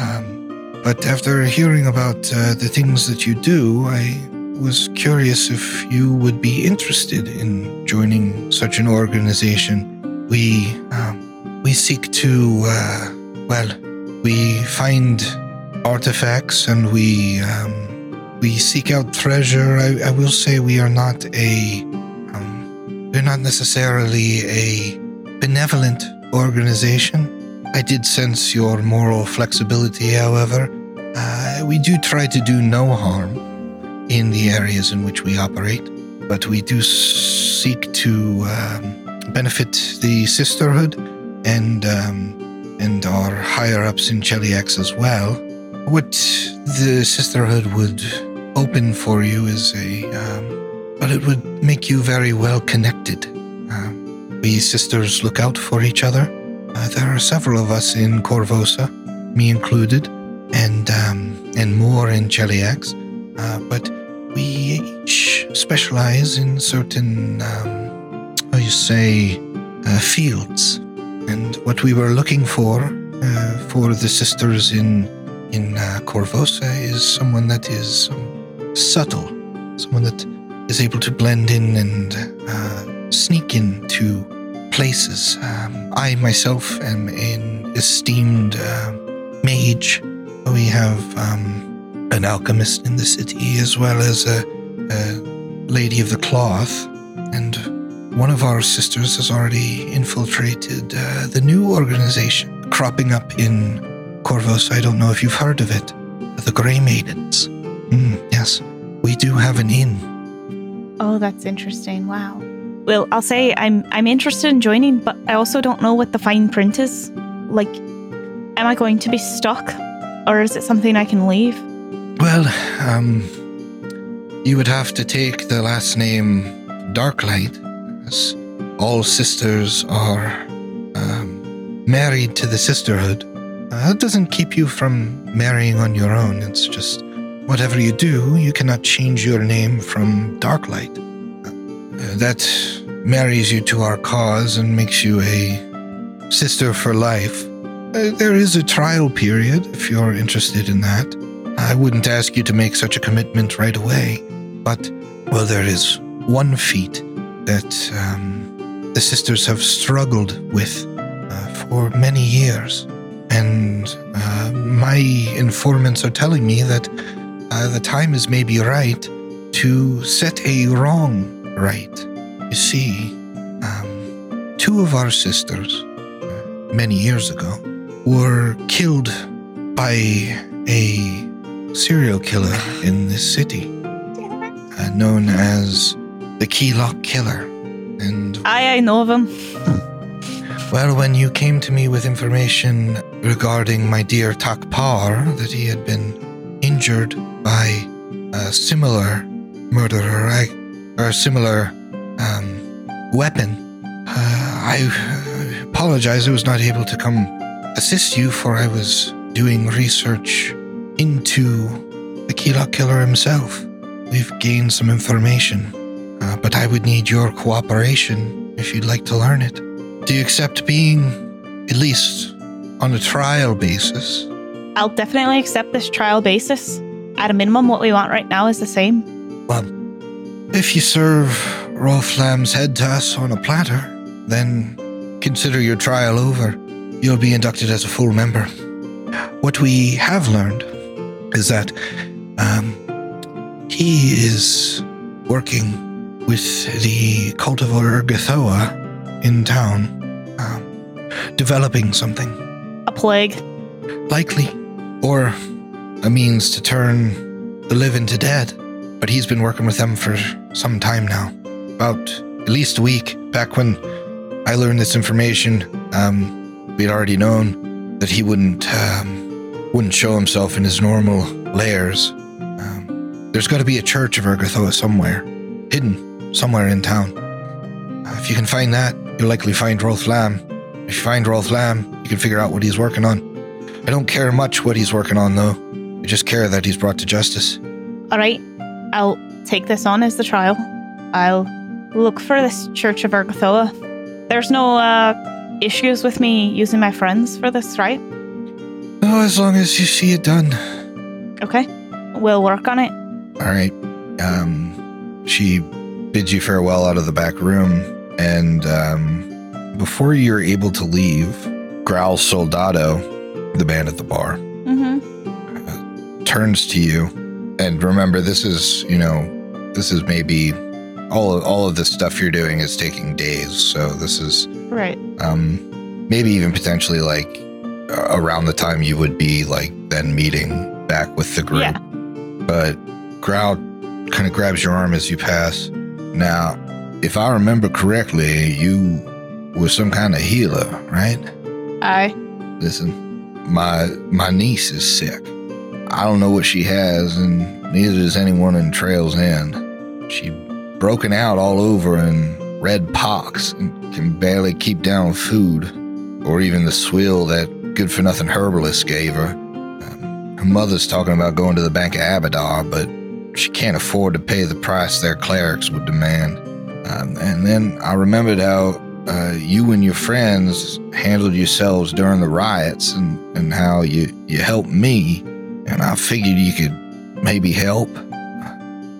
Um, but after hearing about uh, the things that you do, I was curious if you would be interested in joining such an organization. We um, we seek to uh, well, we find artifacts and we um, we seek out treasure. I, I will say we are not a um, we're not necessarily a benevolent organization. I did sense your moral flexibility, however. Uh, we do try to do no harm in the areas in which we operate, but we do seek to um, benefit the sisterhood and um, and our higher ups in Cheliax as well. What the sisterhood would open for you is a, um, but it would make you very well connected. Um, we sisters look out for each other. Uh, there are several of us in Korvosa, me included, and um, and more in Cheliax. Uh, but we each specialize in certain, um, how you say, uh, fields. And what we were looking for uh, for the sisters in in uh, Korvosa is someone that is um, subtle, someone that is able to blend in and uh, sneak into places. Um, I myself am an esteemed uh, mage. We have um, an alchemist in the city as well as a, a lady of the cloth, and one of our sisters has already infiltrated uh, the new organization cropping up in Corvus. I don't know if you've heard of it. The Grey Maidens. Mm, yes, we do have an inn. Oh, that's interesting. Wow. Well, I'll say I'm I'm interested in joining, but I also don't know what the fine print is. Like, am I going to be stuck, or is it something I can leave? Well, um, you would have to take the last name Darklight, as all sisters are um, married to the sisterhood. Uh, that doesn't keep you from marrying on your own. It's just whatever you do, you cannot change your name from Darklight. Uh, that marries you to our cause and makes you a sister for life. Uh, there is a trial period if you're interested in that. I wouldn't ask you to make such a commitment right away, but, well, there is one feat that um, the sisters have struggled with uh, for many years. And uh, my informants are telling me that uh, the time is maybe right to set a wrong right. You see, um, two of our sisters, uh, many years ago, were killed by a serial killer in this city, uh, known as the Key Lock Killer. And I I know of him. well, when you came to me with information regarding my dear Takpar, that he had been injured by a similar murderer, I, or a similar um, weapon, uh, I apologize I was not able to come assist you, for I was doing research into the Key Lock Killer himself. We've gained some information, uh, but I would need your cooperation if you'd like to learn it. Do you accept being, at least on a trial basis, I'll definitely accept this trial basis. At a minimum, what we want right now is the same. Well, if you serve Rolth Lamm's head to us on a platter, then consider your trial over. You'll be inducted as a full member. What we have learned is that um, he is working with the cult of Urgathoa in town, um, developing something A plague. likely, or a means to turn the living to dead. But he's been working with them for some time now, about at least a week. Back when I learned this information, um, we'd already known that he wouldn't um, wouldn't show himself in his normal lairs. Um, there's got to be a church of Urgathoa somewhere, hidden somewhere in town. Uh, if you can find that, you'll likely find Rolth Lamm. If you find Rolth Lamm, you can figure out what he's working on. I don't care much what he's working on, though. I just care that he's brought to justice. All right, I'll take this on as the trial. I'll look for this Church of Urgathoa. There's no uh, issues with me using my friends for this, right? Oh, as long as you see it done. Okay, we'll work on it. All right. Um, she bids you farewell out of the back room, and um, before you're able to leave, Grau Soldado, the man at the bar, Mm-hmm. turns to you, and remember, this is you know, this is maybe all of all of this stuff you're doing is taking days. So this is Right. um, maybe even potentially like uh, around the time you would be like then meeting back with the group. Yeah. But Grau kind of grabs your arm as you pass. Now, if I remember correctly, you were some kind of healer, right? I. Listen, my my niece is sick. I don't know what she has, and neither does anyone in Trails End. She broken out all over in red pox and can barely keep down food, or even the swill that good for nothing herbalist gave her. Um, her mother's talking about going to the Bank of Abadar, but she can't afford to pay the price their clerics would demand. Um, and then I remembered how uh, you and your friends handled yourselves during the riots and, and how you, you helped me. And I figured you could maybe help.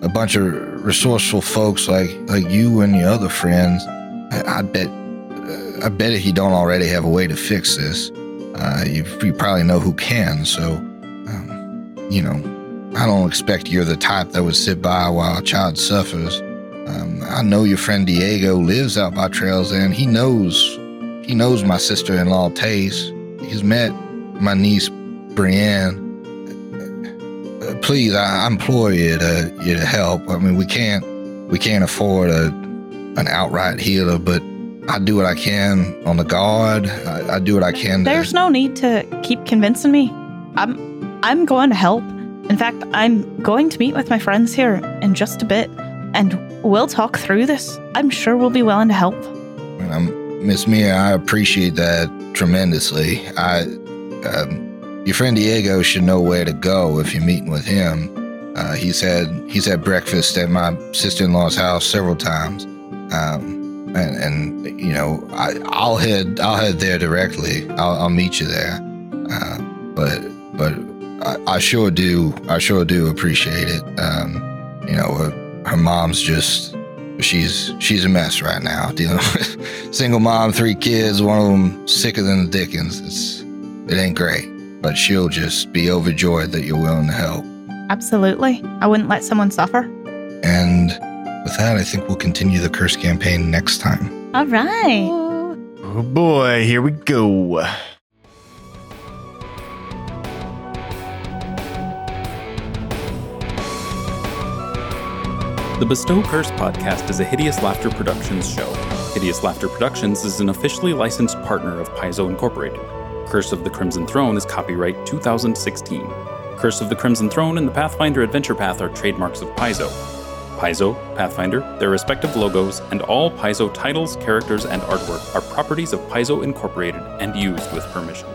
A bunch of resourceful folks like, like you and your other friends. I, I bet uh, I bet if you don't already have a way to fix this, uh, you, you probably know who can. So, um, you know, I don't expect you're the type that would sit by while a child suffers. Um, I know your friend Diego lives out by Trails End. He knows he knows my sister-in-law Tace. He's met my niece Brienne. Uh, please, I, I implore you to you to help. I mean, we can't we can't afford a an outright healer, but I do what I can on the guard. I, I do what I can. To, There's no need to keep convincing me. I'm I'm going to help. In fact, I'm going to meet with my friends here in just a bit, and we'll talk through this. I'm sure we'll be willing to help. I'm, Miss Mia, I appreciate that tremendously. I, um, your friend Diego should know where to go if you're meeting with him. Uh, he's had he's had breakfast at my sister-in-law's house several times, um, and and you know I, I'll head I'll head there directly. I'll, I'll meet you there. Uh, but but I, I sure do I sure do appreciate it. Um, you know her, her mom's just she's she's a mess right now dealing with single mom, three kids, one of them sicker than the Dickens. It's it ain't great, but she'll just be overjoyed that you're willing to help. Absolutely. I wouldn't let someone suffer. And with that, I think we'll continue the curse campaign next time. All right. Oh boy, here we go. The Bestow Curse podcast is a Hideous Laughter Productions show. Hideous Laughter Productions is an officially licensed partner of Paizo Incorporated. Curse of the Crimson Throne is copyright 2016. Curse of the Crimson Throne and the Pathfinder Adventure Path are trademarks of Paizo. Paizo, Pathfinder, their respective logos, and all Paizo titles, characters, and artwork are properties of Paizo Incorporated and used with permission.